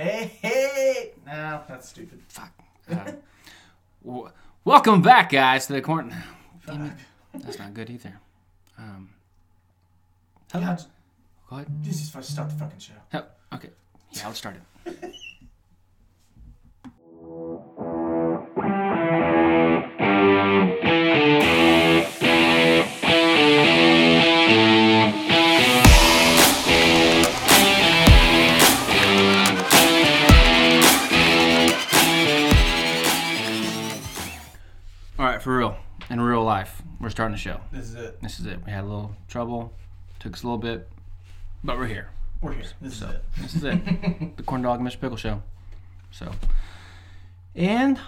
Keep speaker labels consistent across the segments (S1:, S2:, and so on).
S1: Hey, hey! No, that's stupid.
S2: Fuck. Uh, w- welcome back, guys, to the corn. Damn it. That's not good either. Um, hello.
S1: Yeah,
S2: Go ahead.
S1: this is supposed to start the fucking show.
S2: Oh, okay. Yeah, let's start it. we're starting the show.
S1: This is it.
S2: This is it. We had a little trouble. Took us a little bit, but we're here.
S1: We're here. This
S2: So
S1: is it.
S2: this is it. the corn dog and Mr. Pickle show. So, and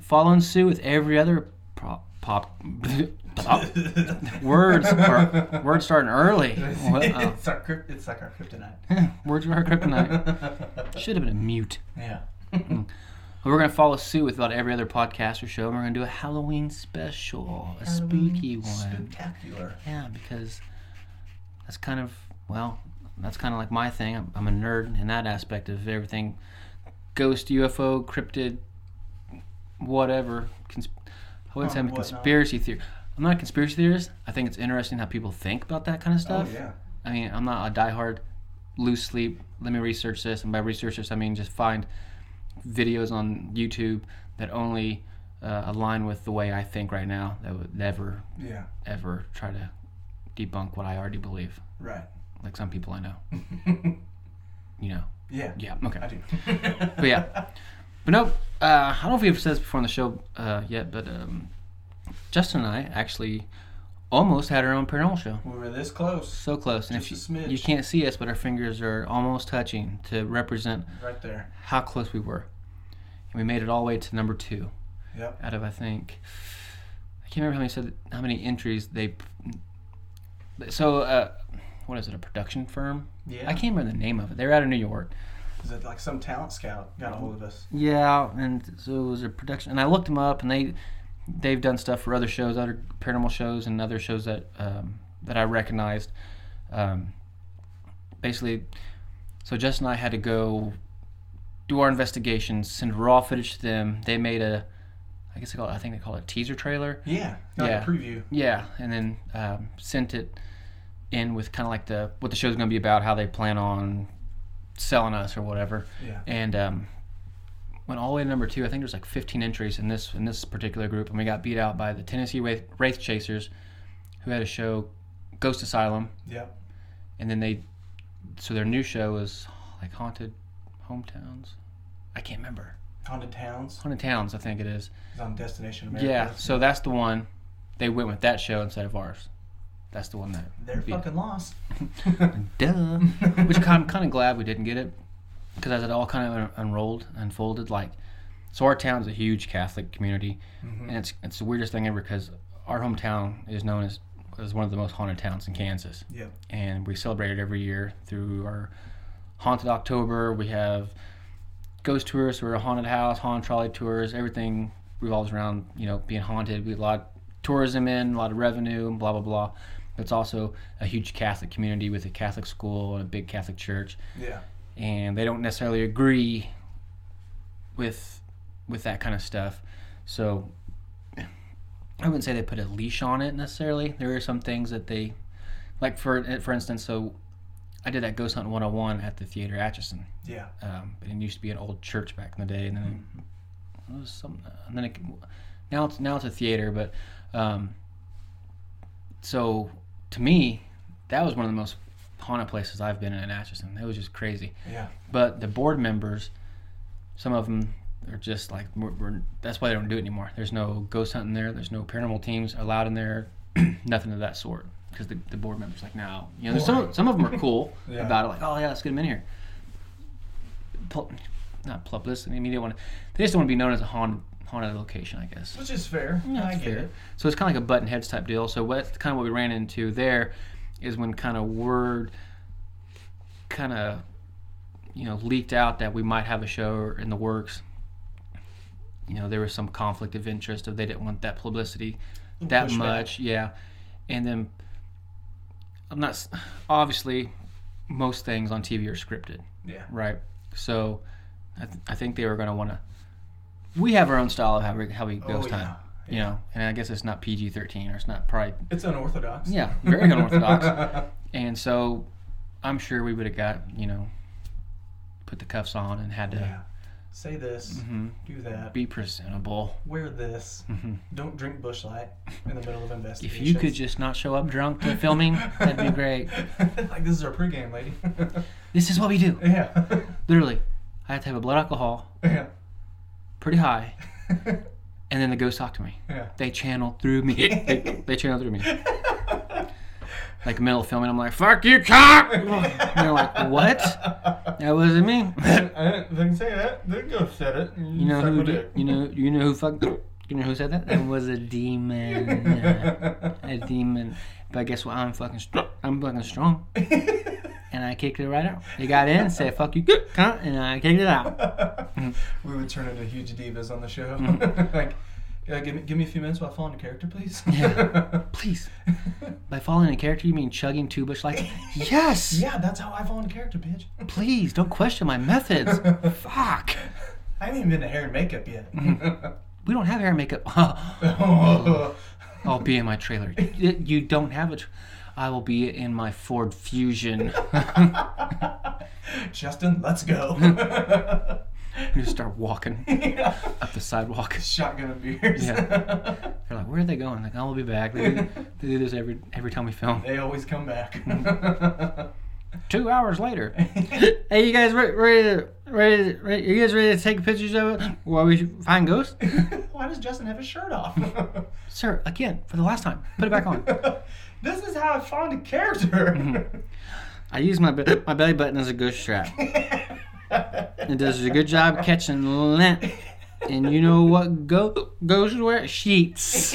S2: following suit with every other pop, pop words are words starting early.
S1: It's, our oh. crypt, it's like our kryptonite.
S2: words are our kryptonite. Should have been a mute.
S1: yeah. Mm.
S2: We're gonna follow suit with about every other podcast or show, and we're gonna do a Halloween special, a spooky one.
S1: Spectacular.
S2: Yeah, because that's kind of well, that's kind of like my thing. I'm, I'm a nerd in that aspect of everything, ghost, UFO, cryptid, whatever. Cons- I wouldn't say I'm a conspiracy theory. I'm not a conspiracy theorist. I think it's interesting how people think about that kind of stuff.
S1: Oh, yeah.
S2: I mean, I'm not a diehard loose sleep. Let me research this, and by research this, I mean just find videos on YouTube that only uh, align with the way I think right now. That would never
S1: Yeah.
S2: ever try to debunk what I already believe.
S1: Right.
S2: Like some people I know. You know.
S1: Yeah.
S2: Yeah. Okay.
S1: I do.
S2: But yeah. But no, uh, I don't know if we've said this before on the show uh, yet, but um, Justin and I actually almost had our own paranormal show.
S1: we were this close.
S2: So close. And
S1: Just
S2: if
S1: a
S2: you,
S1: smidge.
S2: you can't see us, but our fingers are almost touching to represent
S1: Right there.
S2: how close we were. And we made it all the way to number two
S1: Yep.
S2: out of, I think, I can't remember how many said how many entries they. So, uh, what is it? A production firm?
S1: Yeah.
S2: I can't remember the name of it. They were out of New York.
S1: Is it like some talent scout got a hold of us?
S2: Yeah, and so it was a production, and I looked them up, and they they've done stuff for other shows, other paranormal shows, and other shows that um, that I recognized. Um, basically, so Justin and I had to go do our investigations, send raw footage to them. They made a, I guess they call it, I think they call it a teaser trailer.
S1: Yeah.
S2: Yeah.
S1: a preview.
S2: Yeah, and then um, sent it in with kind of like the what the show's going to be about, how they plan on selling us or whatever.
S1: Yeah.
S2: And um, went all the way to number two. I think there's like 15 entries in this in this particular group, and we got beat out by the Tennessee Wraith, Wraith Chasers, who had a show, Ghost Asylum,
S1: Yep.
S2: and then they, so their new show is like Haunted Hometowns. I can't remember.
S1: Haunted Towns.
S2: Haunted Towns, I think it is.
S1: Is on Destination America.
S2: Yeah, so that's the one. They went with that show instead of ours. That's the one that.
S1: They're
S2: beat-
S1: fucking lost.
S2: Duh. Which I'm kind of glad we didn't get it, because as it all kind of unrolled, unfolded, like, so our town's a huge Catholic community,
S1: Mm-hmm.
S2: and it's it's the weirdest thing ever because our hometown is known as as one of the most haunted towns in Kansas,
S1: Yep.
S2: and we celebrate it every year through our haunted October. We have ghost tours, so we're a haunted house, haunted trolley tours. Everything revolves around you know being haunted. We have a lot of tourism in, a lot of revenue, blah blah blah. But It's also a huge Catholic community with a Catholic school and a big Catholic church,
S1: Yeah.
S2: And they don't necessarily agree with with that kind of stuff. So I wouldn't say they put a leash on it necessarily. There are some things that they like for for instance. So I did that Ghost Hunt 101 at the theater Atchison.
S1: Yeah.
S2: Um, it used to be an old church back in the day, and then it was some. And then it, now it's now it's a theater, but um, so to me, that was one of the most haunted places I've been in in Atchison. It was just crazy.
S1: Yeah.
S2: But the board members, some of them are just like we're, we're, that's why they don't do it anymore. There's no ghost hunting there. There's no paranormal teams allowed in there. nothing of that sort. Because the, the board members like now, you know, there's some some of them are cool
S1: Yeah.
S2: about it. Like, oh yeah, let's get them in here. Pu- not publicity. I mean, they want to. They just don't want to be known as a haunted haunted location, I guess.
S1: Which is fair.
S2: Yeah,
S1: I
S2: it's
S1: get it.
S2: So it's kind of like a button heads type deal. So what kind of what we ran into there is when kind of word kind of you know leaked out that we might have a show in the works. You know, there was some conflict of interest if they didn't want that publicity that much, yeah. And then I'm not obviously most things on TV are scripted
S1: Yeah.
S2: right? So I, th- I think they were gonna want to. We have our own style of how we how we
S3: Oh,
S2: hunt.
S3: yeah.
S2: You know, and I guess it's not PG thirteen or it's not probably
S3: It's unorthodox.
S2: yeah very unorthodox. and so, I'm sure we would have got you know, put the cuffs on and had to
S3: Yeah. Say this.
S2: mhm,
S3: Do that.
S2: be presentable.
S3: Wear this.
S2: Mhm.
S3: Don't drink Busch Light in the middle of
S2: investigation.
S3: If
S2: you could just not show up drunk to filming, that'd be great.
S3: like this is our pregame, lady.
S2: This is what we do.
S3: yeah.
S2: Literally, I had to have a blood alcohol
S3: yeah.
S2: pretty high, and then the ghost talked to me.
S3: yeah.
S2: They channel through me. they, they channel through me. Like middle of filming, I'm like, "Fuck you, cock!" And they're like, "What? That wasn't me."
S3: I didn't think say that. The ghost said it.
S2: You know who? Did, you know? You know who? Fuck. You know who said that? That was a demon. a demon. But guess what? I'm fucking. Str- I'm fucking strong. And I kicked it right out. They got in, said "fuck you," cunt, and I kicked it out.
S3: we would turn into huge divas on the show.
S2: Mm-hmm.
S3: like, yeah, give me give me a few minutes while I fall into character, please.
S2: Yeah. Please. By falling in character, you mean chugging two Busch Lights? Yes.
S3: yeah, that's how I fall into character, bitch.
S2: Please don't question my methods. Fuck.
S3: I haven't even been to hair and makeup yet.
S2: We don't have hair and makeup. I'll be in my trailer. You don't have it. I will be in my Ford Fusion.
S3: Justin, let's go.
S2: You just start walking
S3: yeah.
S2: up the sidewalk.
S3: Shotgun of beers.
S2: Yeah. They're like, "Where are they going?" Like, "I'll be back." They do, they do this every every time we film.
S3: they always come back.
S2: Two hours later. hey, you guys ready? Ready? To, ready, ready? You guys ready to take pictures of it while we find ghosts?
S3: Why does Justin have his shirt off?
S2: Sir, again for the last time. Put it back on.
S3: This is how I fall into character.
S2: I use my my belly button as a ghost strap. It does a good job catching lint. And you know what go- ghosts wear? Sheets.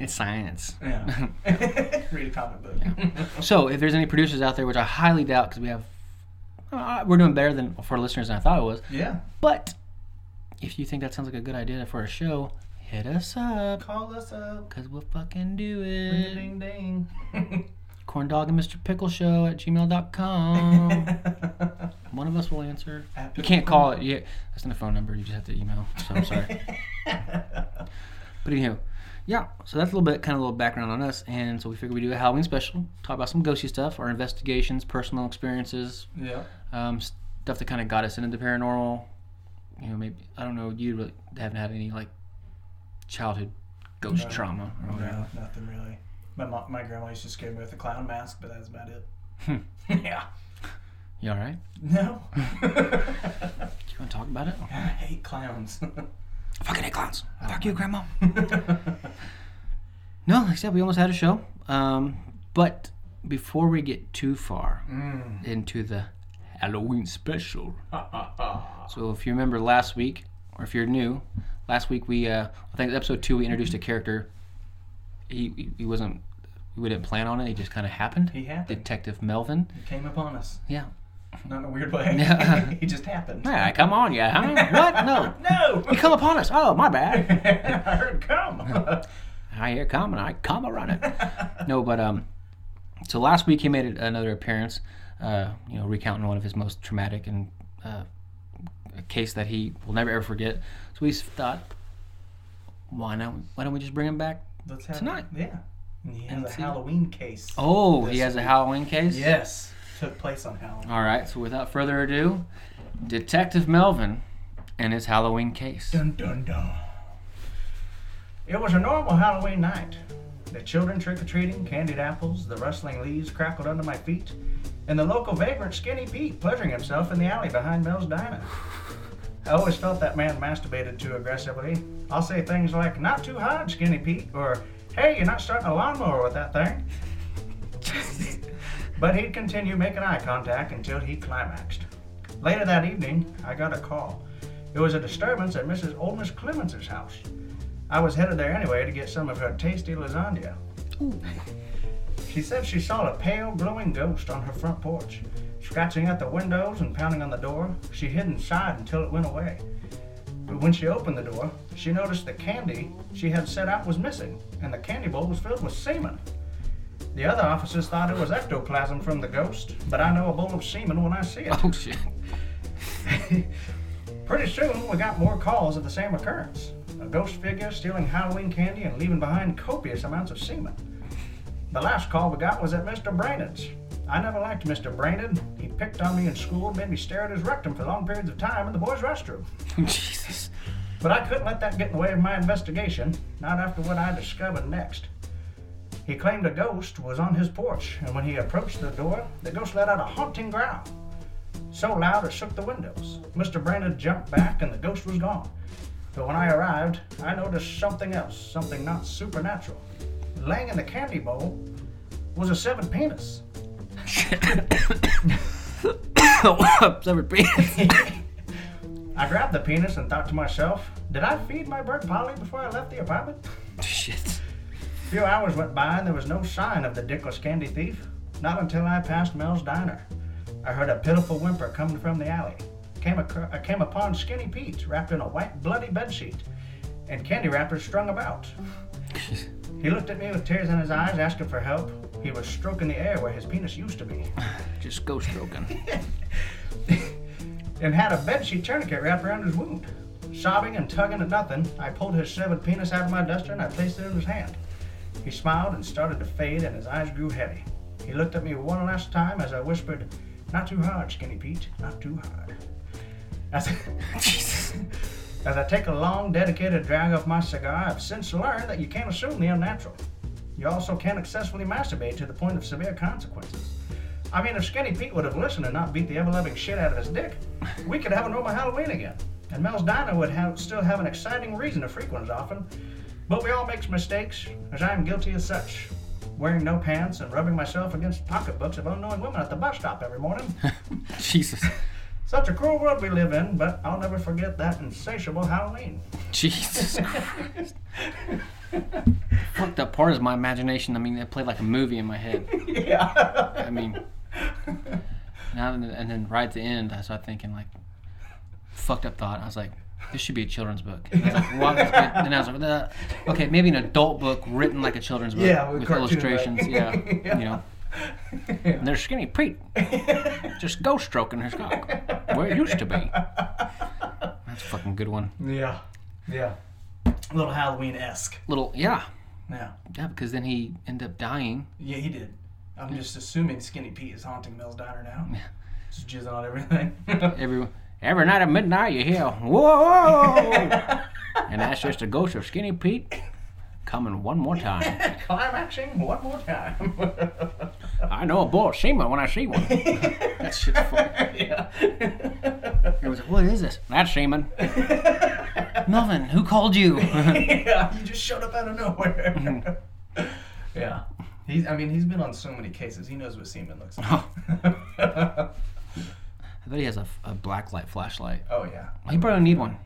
S2: It's science.
S3: yeah. Read a comic book.
S2: So, if there's any producers out there, which I highly doubt, because we have, uh, we're doing better than for listeners than I thought it was.
S3: yeah.
S2: But if you think that sounds like a good idea for a show, hit us up,
S3: Call us up.
S2: cause we'll fucking do it.
S3: ding ding.
S2: Corn dog and Mr. Pickle Show at gmail.com. One of us will answer.
S3: At
S2: You can't call it. Yeah, that's not a phone number. You just have to email. So I'm sorry. But anyhow, yeah. So that's a little bit, kind of a little background on us, and so we figured we do a Halloween special, talk about some ghosty stuff, our investigations, personal experiences,
S3: yeah.
S2: um, stuff that kind of got us into the paranormal. You know, maybe I don't know. You really haven't had any like childhood ghost
S3: No.
S2: trauma or whatever.
S3: No, nothing really. My mom, my grandma used to scare me with a clown mask, but that's about it.
S2: Hmm.
S3: yeah.
S2: You all right?
S3: No.
S2: You want to talk about it?
S3: I hate clowns.
S2: Fucking hate clowns. Fuck you, grandma. No, like I said, we almost had a show. Um, but before we get too far
S3: mm.
S2: into the Halloween special, so if you remember last week, or if you're new, last week we, uh, I think episode two, we introduced a character. He, he, he wasn't, we didn't plan on it. He just kind of happened.
S3: he happened.
S2: Detective Melvin.
S3: He came upon us.
S2: Yeah.
S3: Not in a weird way.
S2: Yeah.
S3: he just happened.
S2: Hey, come on, yeah, huh? What? No.
S3: No.
S2: You come upon us. Oh, my bad.
S3: I heard come.
S2: I hear come and I come a running. no, but um, so last week he made another appearance, uh, you know, recounting one of his most traumatic and uh, a case that he will never ever forget. So we thought, why not? Why don't we just bring him back?
S3: Let's have
S2: Tonight.
S3: Yeah. And he has
S2: And
S3: a Halloween case.
S2: Oh, he has a. Halloween case.
S3: Yes. Took place on Halloween.
S2: All right. So without further ado, Detective Melvin and his Halloween case.
S3: Dun dun dun. It was a normal Halloween night. The children trick or treating, candied apples, the rustling leaves crackled under my feet, and the local vagrant Skinny Pete pleasuring himself in the alley behind Mel's Diner. I always felt that man masturbated too aggressively. I'll say things like, not too hard, Skinny Pete, or, hey, you're not starting a lawnmower with that thing. but he'd continue making eye contact until he climaxed. Later that evening, I got a call. It was a disturbance at Mrs. Old Miss Clemens's house. I was headed there anyway to get some of her tasty lasagna. She said she saw a pale, glowing ghost on her front porch. Scratching at the windows and pounding on the door, she hid inside until it went away. But when she opened the door, she noticed the candy she had set out was missing, and the candy bowl was filled with semen. The other officers thought it was ectoplasm from the ghost, but I know a bowl of semen when I see it.
S2: Oh shit.
S3: Pretty soon, we got more calls of the same occurrence. A ghost figure stealing Halloween candy and leaving behind copious amounts of semen. The last call we got was at Mr. Brainard's. I never liked Mr. Brainard. He picked on me in school, made me stare at his rectum for long periods of time in the boys' restroom.
S2: Jesus.
S3: But I couldn't let that get in the way of my investigation, not after what I discovered next. He claimed a ghost was on his porch, and when he approached the door, the ghost let out a haunting growl. So loud it shook the windows. Mr. Brainerd jumped back, and the ghost was gone. But when I arrived, I noticed something else, something not supernatural. Laying in the candy bowl was a severed penis.
S2: Severed penis.
S3: I grabbed the penis and thought to myself, did I feed my bird Polly before I left the apartment?
S2: Shit.
S3: A few hours went by and there was no sign of the dickless candy thief. Not until I passed Mel's diner. I heard a pitiful whimper coming from the alley. Came ac- I uh, came upon Skinny Pete wrapped in a white bloody bedsheet and candy wrappers strung about. He looked at me with tears in his eyes, asking for help. He was stroking the air where his penis used to be,
S2: Just ghost stroking.
S3: and had a bedsheet tourniquet wrapped around his wound. Sobbing and tugging at nothing, I pulled his severed penis out of my duster and I placed it in his hand. He smiled and started to fade, and his eyes grew heavy. He looked at me one last time as I whispered, Not too hard, Skinny Pete, not too hard. As
S2: Jesus.
S3: As I take a long, dedicated drag of my cigar, I've since learned that you can't assume the unnatural. You also can't excessively masturbate to the point of severe consequences. I mean, if Skinny Pete would have listened and not beat the ever-loving shit out of his dick, we could have a normal Halloween again. And Mel's Diner would have still have an exciting reason to frequent as often. But we all make mistakes, as I am guilty as such. Wearing no pants and rubbing myself against pocketbooks of unknown women at the bus stop every morning.
S2: Jesus.
S3: Such a cruel world we live in, but I'll never forget that insatiable Halloween.
S2: Jesus Christ. Fucked up part is my imagination. I mean, it played like a movie in my head.
S3: yeah.
S2: I mean, now and then, and then right at the end, I started thinking like, fucked up thought. I was like, this should be a children's book. And I was like, what? And I was like, "Uh, okay, maybe an adult book written like a children's book
S3: Yeah, with
S2: with, illustrations. Yeah,
S3: Yeah.
S2: you know. And there's Skinny Pete, just ghost stroking his cock where it used to be. That's a fucking good one.
S3: Yeah. Yeah. A little Halloween esque.
S2: Little, yeah,
S3: Yeah.
S2: yeah, because then he ended up dying.
S3: Yeah, he did. I'm just assuming Skinny Pete is haunting Mel's Diner now. Just jizzing on everything.
S2: Every every night at midnight, you hear whoa, and that's just a ghost of Skinny Pete coming one more time.
S3: Climaxing one more time.
S2: I know a bull semen when I see one. That shit's funny.
S3: yeah.
S2: It was like, what is this? That's semen. Melvin, who called you?
S3: yeah, you just showed up out of nowhere. Mm-hmm. yeah. He's, I mean, he's been on so many cases. He knows what semen looks like. Oh.
S2: I bet he has a, a black light flashlight.
S3: oh, yeah.
S2: He probably don't need one.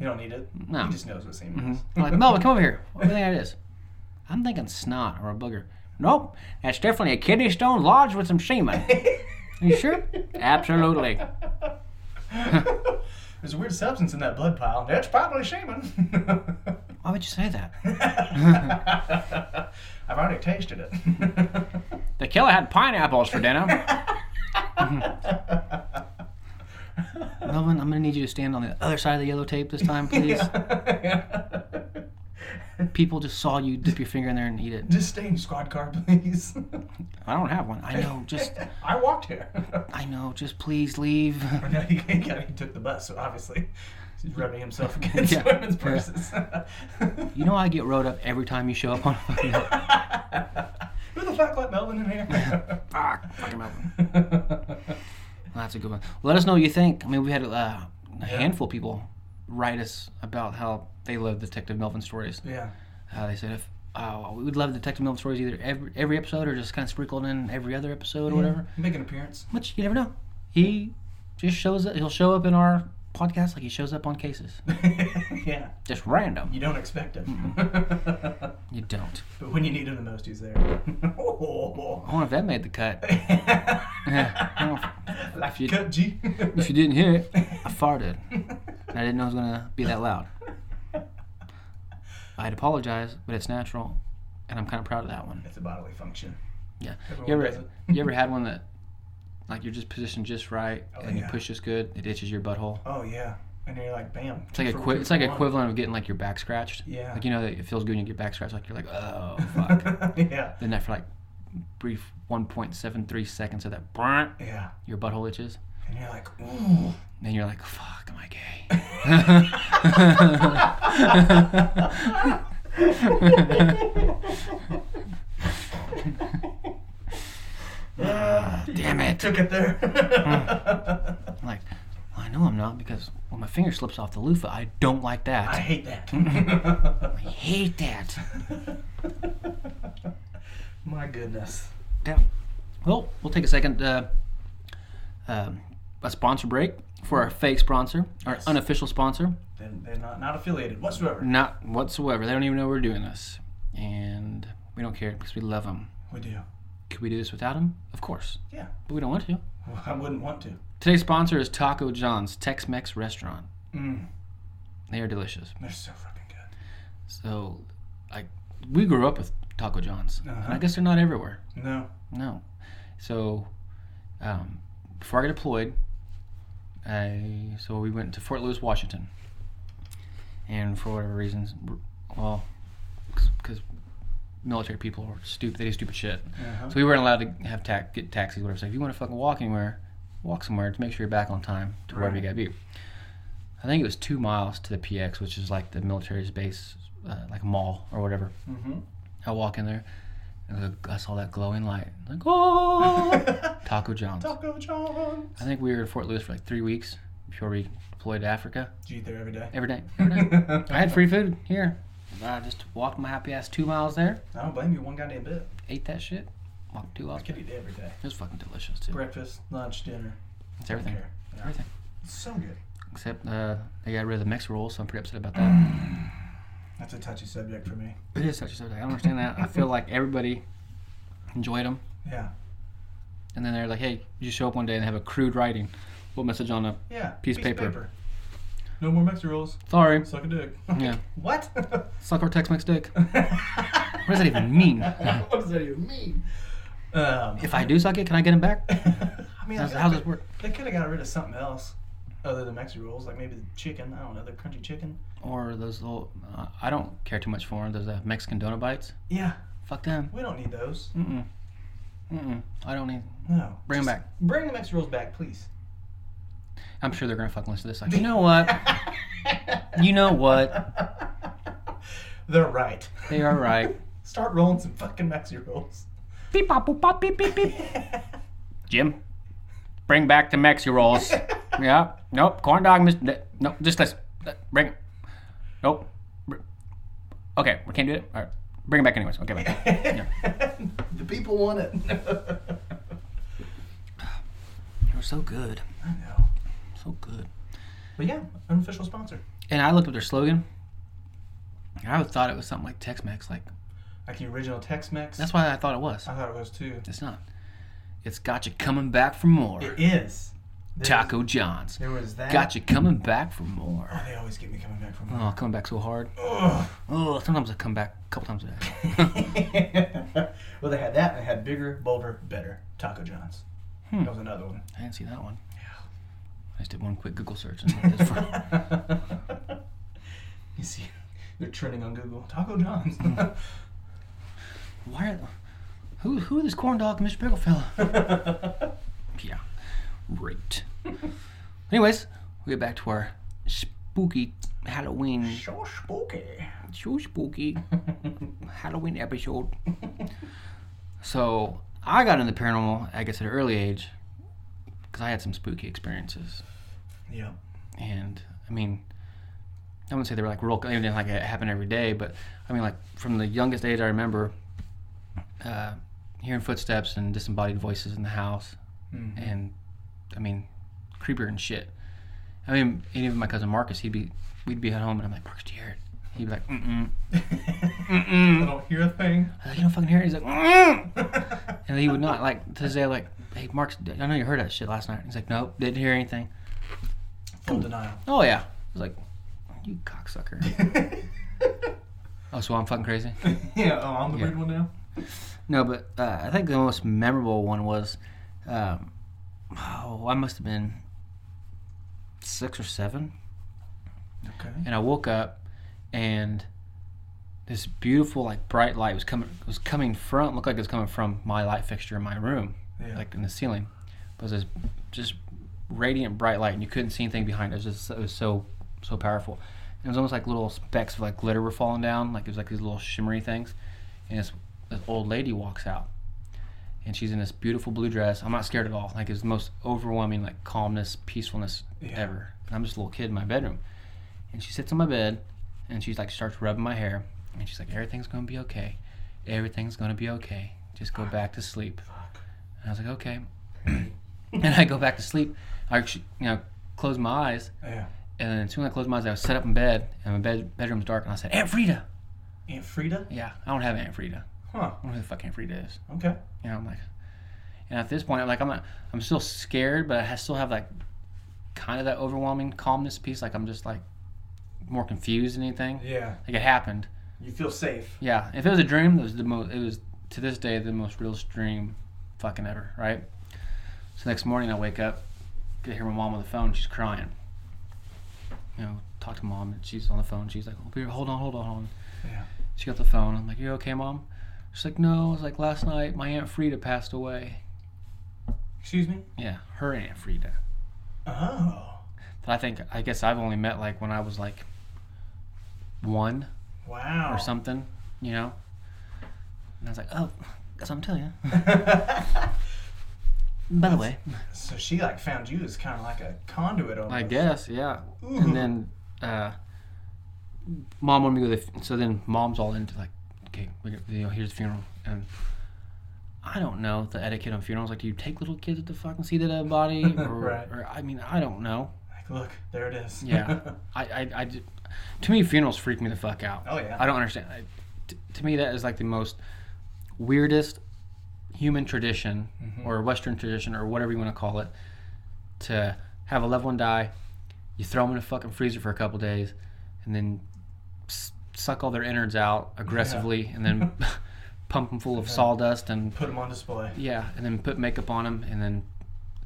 S3: You don't need it.
S2: No.
S3: He just knows what semen mm-hmm. is.
S2: I'm like, Melvin, come over here. What do you think that is? I'm thinking snot or a booger. Nope, that's definitely a kidney stone lodged with some semen. Are you sure? Absolutely.
S3: There's a weird substance in that blood pile. It's probably semen.
S2: Why would you say that?
S3: I've already tasted it.
S2: The killer had pineapples for dinner. Melvin, I'm gonna need you to stand on the other side of the yellow tape this time, please. People just saw you dip your finger in there and eat it.
S3: Just stay in squad car, please.
S2: I don't have one. I know. Just,
S3: I walked here.
S2: I know. Just please leave.
S3: no, he, he, he took the bus, so obviously he's rubbing himself against
S2: Yeah.
S3: women's
S2: Yeah.
S3: purses.
S2: You know I get rode up every time you show up on.
S3: A fucking Who the fuck let Melvin in here?
S2: Fuck, fucking Melvin. That's a good one. Let us know what you think. I mean, we had uh, a handful of people write us about how they love Detective Melvin stories.
S3: yeah.
S2: Uh, they said if uh, we would love Detective Melvin stories either every every episode or just kind of sprinkled in every other episode or whatever.
S3: Make an appearance.
S2: Which you never know. He just shows up. He'll show up in our podcast like he shows up on cases,
S3: yeah.
S2: just random.
S3: You don't expect him.
S2: You don't.
S3: but when you need him the most, he's there. oh.
S2: I wonder if that made the cut. Yeah, I don't know
S3: like
S2: you-
S3: cut G.
S2: If you didn't hear it, I farted. I didn't know it was gonna be that loud. I'd apologize, but it's natural, and I'm kind of proud of that one.
S3: It's a bodily function.
S2: Yeah.
S3: Everyone
S2: You ever you ever had one that like you're just positioned just right
S3: Oh,
S2: and you push just good, it itches your butthole.
S3: Oh yeah, and you're like, bam.
S2: It's like
S3: two for-
S2: equi- it's like
S3: one.
S2: equivalent of getting like your back scratched.
S3: Yeah.
S2: Like you know that it feels good when you get back scratched. Like you're like oh fuck.
S3: yeah.
S2: then that for like brief 1.73 seconds of that,
S3: Yeah.
S2: your butthole itches.
S3: And you're like, ooh.
S2: Then you're like fuck, am I gay? Damn it.
S3: Took it there.
S2: I'm like, well, I know I'm not because when my finger slips off the loofah, I don't like that.
S3: I hate that.
S2: I hate that.
S3: My goodness.
S2: Yeah. Well, we'll take a second, uh, um, a sponsor break for our fake sponsor, our
S3: Yes.
S2: unofficial sponsor.
S3: They're, they're not, not affiliated whatsoever.
S2: Not whatsoever. They don't even know we're doing this. And we don't care because we love them.
S3: We do.
S2: Could we do this without them? Of course.
S3: Yeah.
S2: But we don't want to.
S3: Well, I wouldn't want to.
S2: Today's sponsor is Taco John's Tex Mex restaurant.
S3: Mm,
S2: They are delicious.
S3: they're so fucking good.
S2: So, like, we grew up with Taco John's.
S3: Uh-huh.
S2: I guess they're not everywhere.
S3: No.
S2: No. So, um, before I got deployed, I so we went to Fort Lewis, Washington, and for whatever reasons, well, because military people are stupid, they do stupid shit.
S3: Uh-huh.
S2: So we weren't allowed to have ta- get taxis, whatever. So if you want to fucking walk anywhere, walk somewhere to make sure you're back on time to wherever you gotta be. I think it was two miles to the PX, which is like the military's base, uh, like a mall or whatever.
S3: mm-hmm.
S2: I walk in there, I saw that glowing light. Like, oh, Taco John's.
S3: Taco John's.
S2: I think we were in Fort Lewis for like three weeks before we deployed to Africa.
S3: Did you eat there every day?
S2: Every day, every day. I had free food here. I just walked my happy ass two miles there,
S3: I don't blame you one goddamn bit.
S2: ate that shit, walked two
S3: I
S2: miles.
S3: could eat it every day.
S2: It was fucking delicious too.
S3: Breakfast, lunch, dinner.
S2: It's everything.
S3: Yeah.
S2: Everything.
S3: It's so good.
S2: Except uh, they got rid of the Mexi roll, so I'm pretty upset about that.
S3: That's a touchy subject for me.
S2: it is such a subject. I don't understand that. I feel like everybody enjoyed them,
S3: Yeah.
S2: and then they're like, "Hey, you show up one day and have a crude writing, little message on a
S3: Yeah.
S2: Piece of paper.
S3: No more Mexican rolls.
S2: sorry,
S3: Suck a dick.
S2: Yeah.
S3: what?
S2: suck our Tex-Mex dick."
S3: what
S2: does that even mean?
S3: what does that even mean? Um,
S2: If I do suck it, can I get him back?
S3: I mean,
S2: How's,
S3: feel
S2: how's this work?
S3: They could have got rid of something else other than Mexican rolls, like maybe the chicken. I don't know, the crunchy chicken.
S2: Or those little, uh, I don't care too much for them. Those uh, Mexican donut bites.
S3: Yeah,
S2: Fuck them.
S3: we don't need those.
S2: Mm-mm. Mm-mm. I don't need.
S3: No.
S2: Bring 'em
S3: Just
S2: back.
S3: Bring the Mexican rolls back, please.
S2: I'm sure they're gonna fucking listen to this. Like, you know what? You know what?
S3: They're right.
S2: They are right.
S3: Start rolling some fucking Mexi rolls.
S2: beep pop boop pop beep beep beep. Jim, bring back the Mexi rolls. yeah. Nope. Corn dog. Mis- nope. Just this. Bring it. Nope. Okay. We can't do it. All right. Bring it back anyways. Okay. Bye.
S3: the people want it.
S2: They were so good.
S3: I know.
S2: So good.
S3: But yeah, unofficial sponsor.
S2: And I looked up their slogan. and I thought it was something like Tex-Mex. Like
S3: Like the original Tex-Mex.
S2: that's why I thought it was.
S3: I thought it was too.
S2: It's not. It's got you coming back for more.
S3: It is.
S2: Taco John's.
S3: There was that.
S2: Got you coming back for more.
S3: Oh, they always get me coming back from more.
S2: Oh, coming back so hard.
S3: Ugh.
S2: Oh, sometimes I come back a couple times a day.
S3: well, they had that and they had bigger, bolder, better Taco John's.
S2: Hmm.
S3: That was another one.
S2: I didn't see that one. Yeah. I just did one quick Google search. And for-
S3: you see, they're trending on Google. Taco John's.
S2: Why are who who is this corn dog, Mr. Pickle fella? Yeah, right. Anyways, we get back to our spooky Halloween,
S3: so spooky.
S2: so spooky Halloween episode. So I got into paranormal, I guess, at an early age because I had some spooky experiences.
S3: Yeah.
S2: and I mean, I wouldn't say they were like real, didn't like it happened every day, but I mean, like from the youngest age I remember, uh, hearing footsteps and disembodied voices in the house,
S3: Mhm.
S2: and I mean, creepier and shit. I mean, and even my cousin Marcus, he'd be, we'd be at home, and I'm like, Marcus, do you hear it? He'd be like, mm mm,
S3: I
S2: mm.
S3: I don't hear a thing.
S2: I was like, you don't fucking hear it. He's like, mm. and he would not like to say like, hey, Marcus, I know you heard that shit last night. He's like, nope, didn't hear anything.
S3: Full denial.
S2: Oh yeah. I was like, you cocksucker. Oh, so I'm fucking crazy.
S3: yeah. Oh, I'm the
S2: Yeah.
S3: weird one now.
S2: No, but uh, I think the most memorable one was, um, oh, I must have been six or seven,
S1: Okay.
S2: and I woke up, and this beautiful like bright light was coming was coming from looked like it was coming from my light fixture in my room,
S1: Yeah.
S2: like in the ceiling. But it was this just radiant bright light, and you couldn't see anything behind it. It was just it was so so powerful. And it was almost like little specks of like glitter were falling down, like it was like these little shimmery things. And this, this old lady walks out, and she's in this beautiful blue dress. I'm not scared at all. Like it's the most overwhelming like calmness, peacefulness
S1: Yeah.
S2: ever. And I'm just a little kid in my bedroom, and she sits on my bed, and she's like starts rubbing my hair, and she's like, "Everything's gonna be okay. Everything's gonna be okay. Just go back to sleep." And I was like, "Okay." and I go back to sleep. I you know, close my eyes,
S1: Yeah.
S2: and then as soon as I closed my eyes, I was set up in bed, and my bed bedroom's dark, and I said, "Aunt Frida."
S1: Aunt Frida?
S2: Yeah, I don't have Aunt Frida.
S1: Huh.
S2: I don't know who the fuck Aunt Frida is.
S1: Okay.
S2: You know, I'm like, and at this point, I'm like, I'm not, I'm still scared, but I still have like, kind of that overwhelming calmness piece. Like I'm just like, more confused than anything.
S1: Yeah.
S2: Like it happened.
S1: You feel safe.
S2: Yeah. If it was a dream, it was the most. It was to this day the most real dream, fucking ever. Right. So next morning I wake up, get to hear my mom on the phone. She's crying. You know, talk to mom, and she's on the phone. She's like, "Oh, hold on, hold on, hold on."
S1: Yeah.
S2: She got the phone. I'm like, "You okay, mom?" She's like, "No." I was like, "Last night, my aunt Frida passed away."
S1: Excuse me?
S2: Yeah, her aunt Frida.
S1: Oh.
S2: But I think I guess I've only met like when I was like one
S1: Wow.
S2: or something, you know. And I was like, "Oh, guess I'm telling you." By the way,
S1: so she like found you as kind of like a conduit almost.
S2: I guess, yeah.
S1: Ooh.
S2: And then uh, mom wanted me to go. The, so then mom's all into like, okay, we you know, here's the funeral, and I don't know the etiquette on funerals. Like, do you take little kids to fucking see the dead body, or,
S1: Right.
S2: or I mean, I don't know.
S1: Like, look, there it is.
S2: Yeah, I, I, I to me, funerals freak me the fuck out.
S1: oh yeah.
S2: I don't understand. I, t- to me, that is like the most weirdest human tradition
S1: Mhm.
S2: or Western tradition or whatever you want to call it to have a loved one die. You throw them in a fucking freezer for a couple days, and then suck all their innards out aggressively, and then pump them full of
S1: Yeah.
S2: sawdust and
S1: Put them on display.
S2: yeah, and then put makeup on them, and then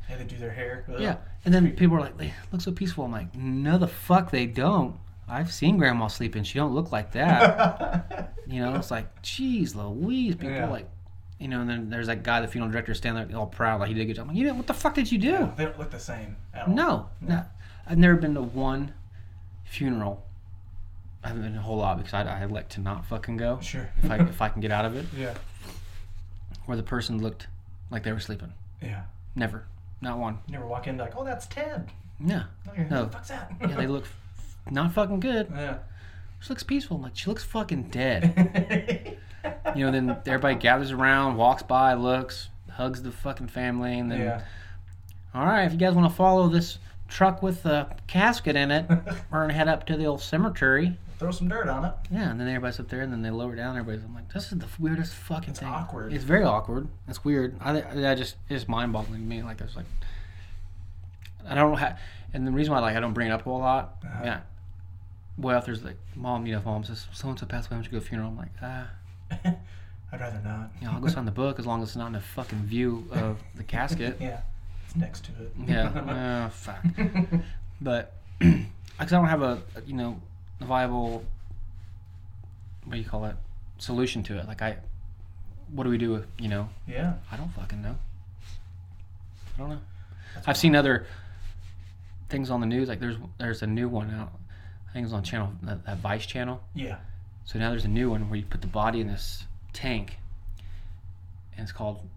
S1: Yeah, they do their hair. Ugh.
S2: yeah, and then people are like, "They look so peaceful." I'm like, "No, the fuck they don't." I've seen Grandma sleeping. She don't look like that. You know, it's like, geez, Louise, people
S1: Yeah.
S2: like, you know, and then there's that guy, the funeral director, standing there all proud, like he did a good job. I'm like, you know, what the fuck did you do?
S1: Yeah, they don't look the same. At all.
S2: No, no. I've never been to one funeral. I haven't been a whole lot because I, I like to not fucking go
S1: Sure.
S2: if I if I can get out of it.
S1: yeah.
S2: Where the person looked like they were sleeping.
S1: Yeah.
S2: Never, not one.
S1: You never walk in like, oh, that's Ted.
S2: Yeah,
S1: oh,
S2: No,
S1: No. The fuck's that?
S2: yeah, they look f- not fucking good.
S1: yeah.
S2: She looks peaceful. I'm like, she looks fucking dead. You know, then everybody gathers around, walks by, looks, hugs the fucking family, and then,
S1: yeah.
S2: all right, if you guys want to follow this truck with a casket in it, we're gonna head up to the old cemetery.
S1: Throw some dirt on it.
S2: Yeah, and then everybody's up there, and then they lower down. Everybody's, I'm like, this is the weirdest fucking
S1: It's
S2: thing.
S1: awkward.
S2: It's very awkward. It's weird. I, I just, it's mind-boggling to me. Like, I was like, I don't have. and the reason why, like, I don't bring it up a whole lot,
S1: Uh-huh.
S2: yeah. Well, if there's like, mom, you know, if mom says, so and so passed away, you go to the funeral? I'm like, ah.
S1: I'd rather not.
S2: You know, I'll go sign the book as long as it's not in a fucking view of the casket.
S1: yeah. It's next to it.
S2: Yeah, uh, fuck. But because I don't have a, a, you know a viable what do you call it solution to it. Like I, what do we do? With, you know,
S1: yeah.
S2: I don't fucking know. I don't know.
S1: That's
S2: I've seen other things on the news. Like there's there's a new one out. I think it's on channel that, that Vice channel.
S1: Yeah.
S2: So now there's a new one where you put the body in this tank, and it's called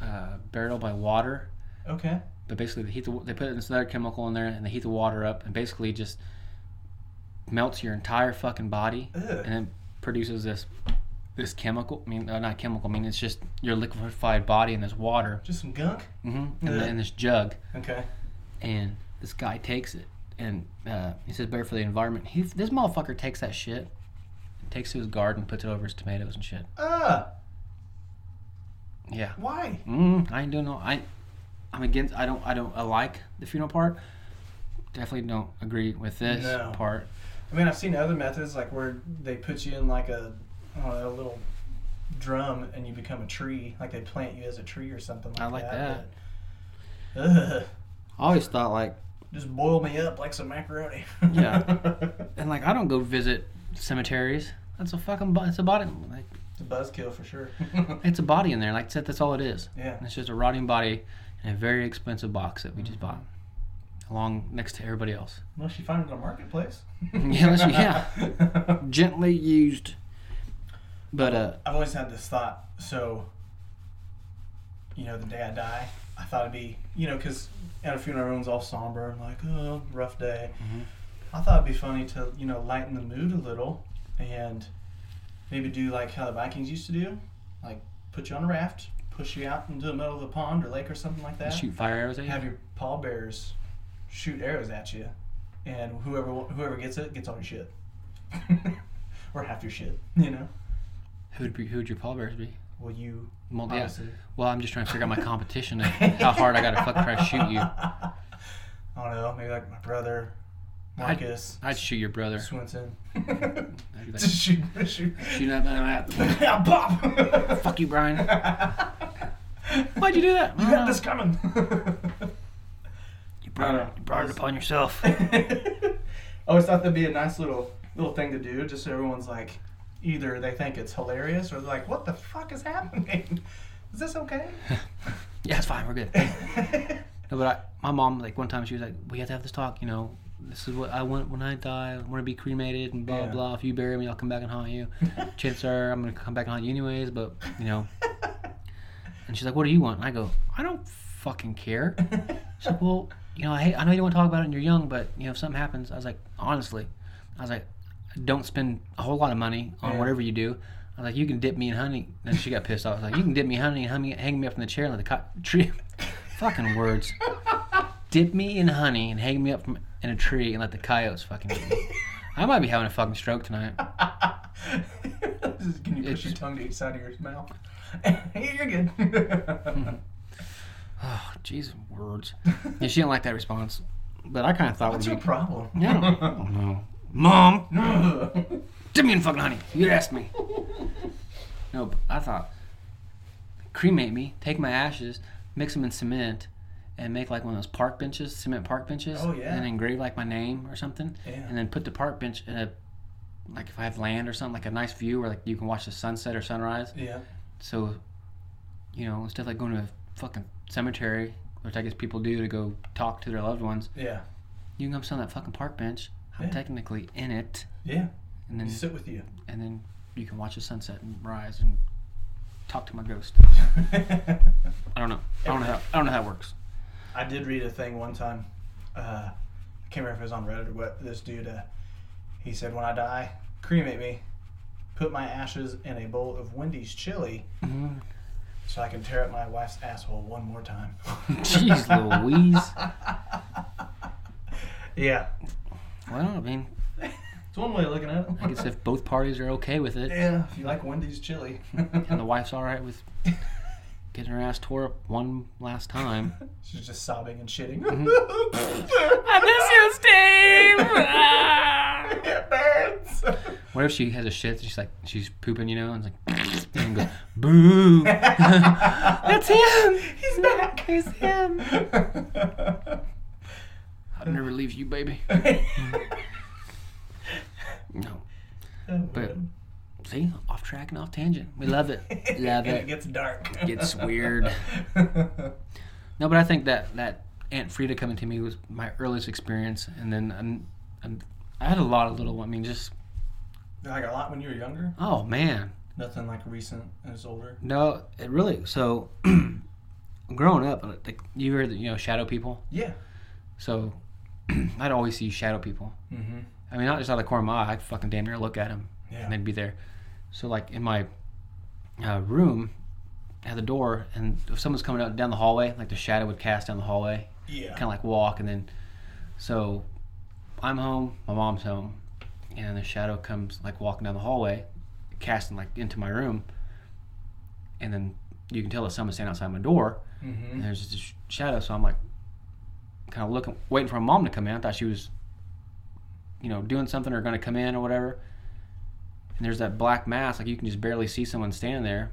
S2: uh, burial by water.
S1: Okay.
S2: But basically, they heat the they put this other chemical in there, and they heat the water up, and basically just melts your entire fucking body,
S1: Ugh.
S2: and it produces this this chemical. I mean, uh, not chemical. I mean, it's just your liquefied body in this water,
S1: Just some gunk.
S2: Mm-hmm. in,
S1: Ugh.
S2: in this jug,
S1: Okay.
S2: and this guy takes it, and uh, he says better for the environment. He this motherfucker takes that shit, takes it to his garden, puts it over his tomatoes and shit.
S1: Ah.
S2: Yeah.
S1: Why?
S2: Mm, I don't know. I, I'm against. I don't. I don't. I like the funeral part. Definitely don't agree with this
S1: No.
S2: part.
S1: I mean, I've seen other methods like where they put you in like a, I know, a little
S3: drum and you become a tree, like they plant you as a tree or something like
S2: I like
S3: that. but-
S2: I always thought like,
S3: just boil me up like some macaroni.
S2: Yeah. and like I don't go visit cemeteries. That's a fucking bo- it's a body like
S3: it's a buzzkill for sure.
S2: it's a body in there. Like that's that's all it is.
S3: yeah.
S2: And it's just a rotting body in a very expensive box that we just bought, along next to everybody else.
S3: Unless you find it on a marketplace.
S2: Yeah, unless you- yeah. Gently used. But uh,
S3: I've always had this thought. So, you know, the day I die, I thought it'd be, you know, because at a funeral everyone's all somber and like, oh, rough day.
S2: Mhm.
S3: I thought it'd be funny to, you know, lighten the mood a little and maybe do like how the Vikings used to do, like put you on a raft, push you out into the middle of a pond or lake or something like that.
S2: shoot fire arrows at you.
S3: Have your pallbearers shoot arrows at you, and whoever whoever gets it gets all your shit, or half your shit. You know.
S2: Who'd be, who'd your pallbearers be?
S3: Well, you
S2: Well, yeah. Well, I'm just trying to figure out my competition and how hard I gotta fuck try to shoot you.
S3: I don't know. Maybe like my brother, Marcus
S2: I'd shoot your brother.
S3: Swinson.
S2: I'd like,
S3: shoot, shoot.
S2: shoot man.
S3: Yeah, pop.
S2: Fuck you, Brian. Why'd you do that?
S3: You got this coming.
S2: You brought, it, you brought it upon yourself.
S3: Oh, I always thought that'd be a nice little little thing to do, just so everyone's like, either they think it's hilarious or they're like, "What the fuck is happening? Is this okay?"
S2: Yeah, it's fine. We're good. No, but I, my mom, like one time, she was like, "We have to have this talk. You know, this is what I want when I die. I want to be cremated and blah
S3: Yeah.
S2: blah. If you bury me, I'll come back and haunt you. Chances are I'm gonna come back and haunt you anyways. But you know." And she's like, "What do you want?" And I go, "I don't fucking care." She's like, "Well, you know, I hate, I know you don't want to talk about it and you're young, but you know, if something happens, I was like, honestly, I was like, don't spend a whole lot of money on
S3: Yeah.
S2: whatever you do." I was like, you can dip me in honey. And she got pissed off. I was like, you can dip me in honey and hang me, hang me up in the chair and let the co- tree. fucking words. Dip me in honey and hang me up from, in a tree and let the coyotes fucking eat me. I might be having a fucking stroke tonight.
S3: Can you push
S2: It's-
S3: your tongue to each side of your mouth? You're good. Hmm.
S2: Oh, jeez, words. Yeah, she didn't like that response. But I kind of thought
S3: What's your
S2: be.
S3: problem?
S2: Yeah, I don't, I don't know. Mom, dip me in fucking honey. You asked me. No, but I thought cremate me, take my ashes, mix them in cement, and make like one of those park benches, cement park benches.
S3: Oh, yeah.
S2: And engrave like my name or something,
S3: Yeah.
S2: and then put the park bench in a like if I have land or something, like a nice view where like you can watch the sunset or sunrise.
S3: Yeah.
S2: So, you know, instead of like going to a fucking cemetery, which I guess people do to go talk to their loved ones,
S3: Yeah.
S2: you can come sit on that fucking park bench. I'm
S3: Yeah.
S2: technically in it,
S3: Yeah.
S2: and then
S3: Sit with you.
S2: and then you can watch the sunset and rise and talk to my ghost. I don't know. I don't know how. I don't know how it works.
S3: I did read a thing one time. Uh, I can't remember if it was on Reddit or what. This dude, uh, he said, "When I die, cremate me, put my ashes in a bowl of Wendy's chili,
S2: Mhm.
S3: So I can tear up my wife's asshole one more time."
S2: Jeez Louise.
S3: yeah,
S2: Well, I mean,
S3: it's one way of looking at it.
S2: I guess if both parties are okay with it,
S3: yeah, if you like Wendy's chili,
S2: and the wife's all right with getting her ass tore up one last time.
S3: she's just sobbing and shitting. Mm-hmm.
S2: I miss you, Steve. Ah!
S3: it burns.
S2: What if she has a shit? She's like, she's pooping, you know, and it's like, and goes, boo. That's him.
S3: He's back.
S2: He's him. I'll never leave you, baby. No. Oh, but see, off track and off tangent. We love it. Love
S3: it
S2: it.
S3: gets dark.
S2: It Gets weird. No, but I think that that Aunt Frida coming to me was my earliest experience, and then and, and I had a lot of little. I mean, just
S3: like a lot when you were younger.
S2: oh man,
S3: Nothing like recent as older.
S2: no, it really. So growing up, like you heard, you know, shadow people.
S3: Yeah.
S2: So I'd always see shadow people.
S3: Mm-hmm.
S2: I mean, not just out of the corner of my eye. I'd fucking damn near look at them,
S3: Yeah.
S2: and they'd be there. So like in my uh, room, had the door, and if someone's coming out down the hallway, like the shadow would cast down the hallway,
S3: Yeah.
S2: kind of like walk, and then so I'm home, my mom's home, and the shadow comes like walking down the hallway, casting like into my room, and then you can tell that someone's standing outside my door,
S3: Mm-hmm.
S2: and there's just a sh- shadow. So I'm like, kind of looking, waiting for my mom to come in. I thought she was, you know, doing something or going to come in or whatever. and there's that black mass, like you can just barely see someone standing there,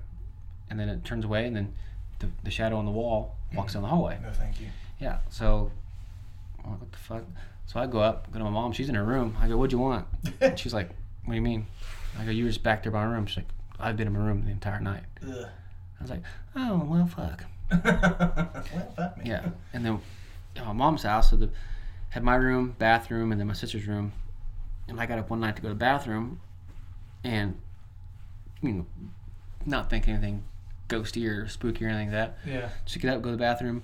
S2: and then it turns away, and then the, the shadow on the wall walks down the hallway.
S3: No, thank you.
S2: Yeah, so I'm like, what the fuck? So I go up, go to my mom. She's in her room. I go, what'd you want? And she's like, what do you mean? I go, you were just back there by my room. She's like, I've been in my room the entire night.
S3: Ugh.
S2: I was like, oh well, fuck.
S3: well, fuck me.
S2: Yeah, and then my mom's house, so the had my room, bathroom, and then my sister's room. And I got up one night to go to the bathroom, and you know, not thinking anything ghosty or spooky or anything like that.
S3: Yeah.
S2: Just get up, go to the bathroom,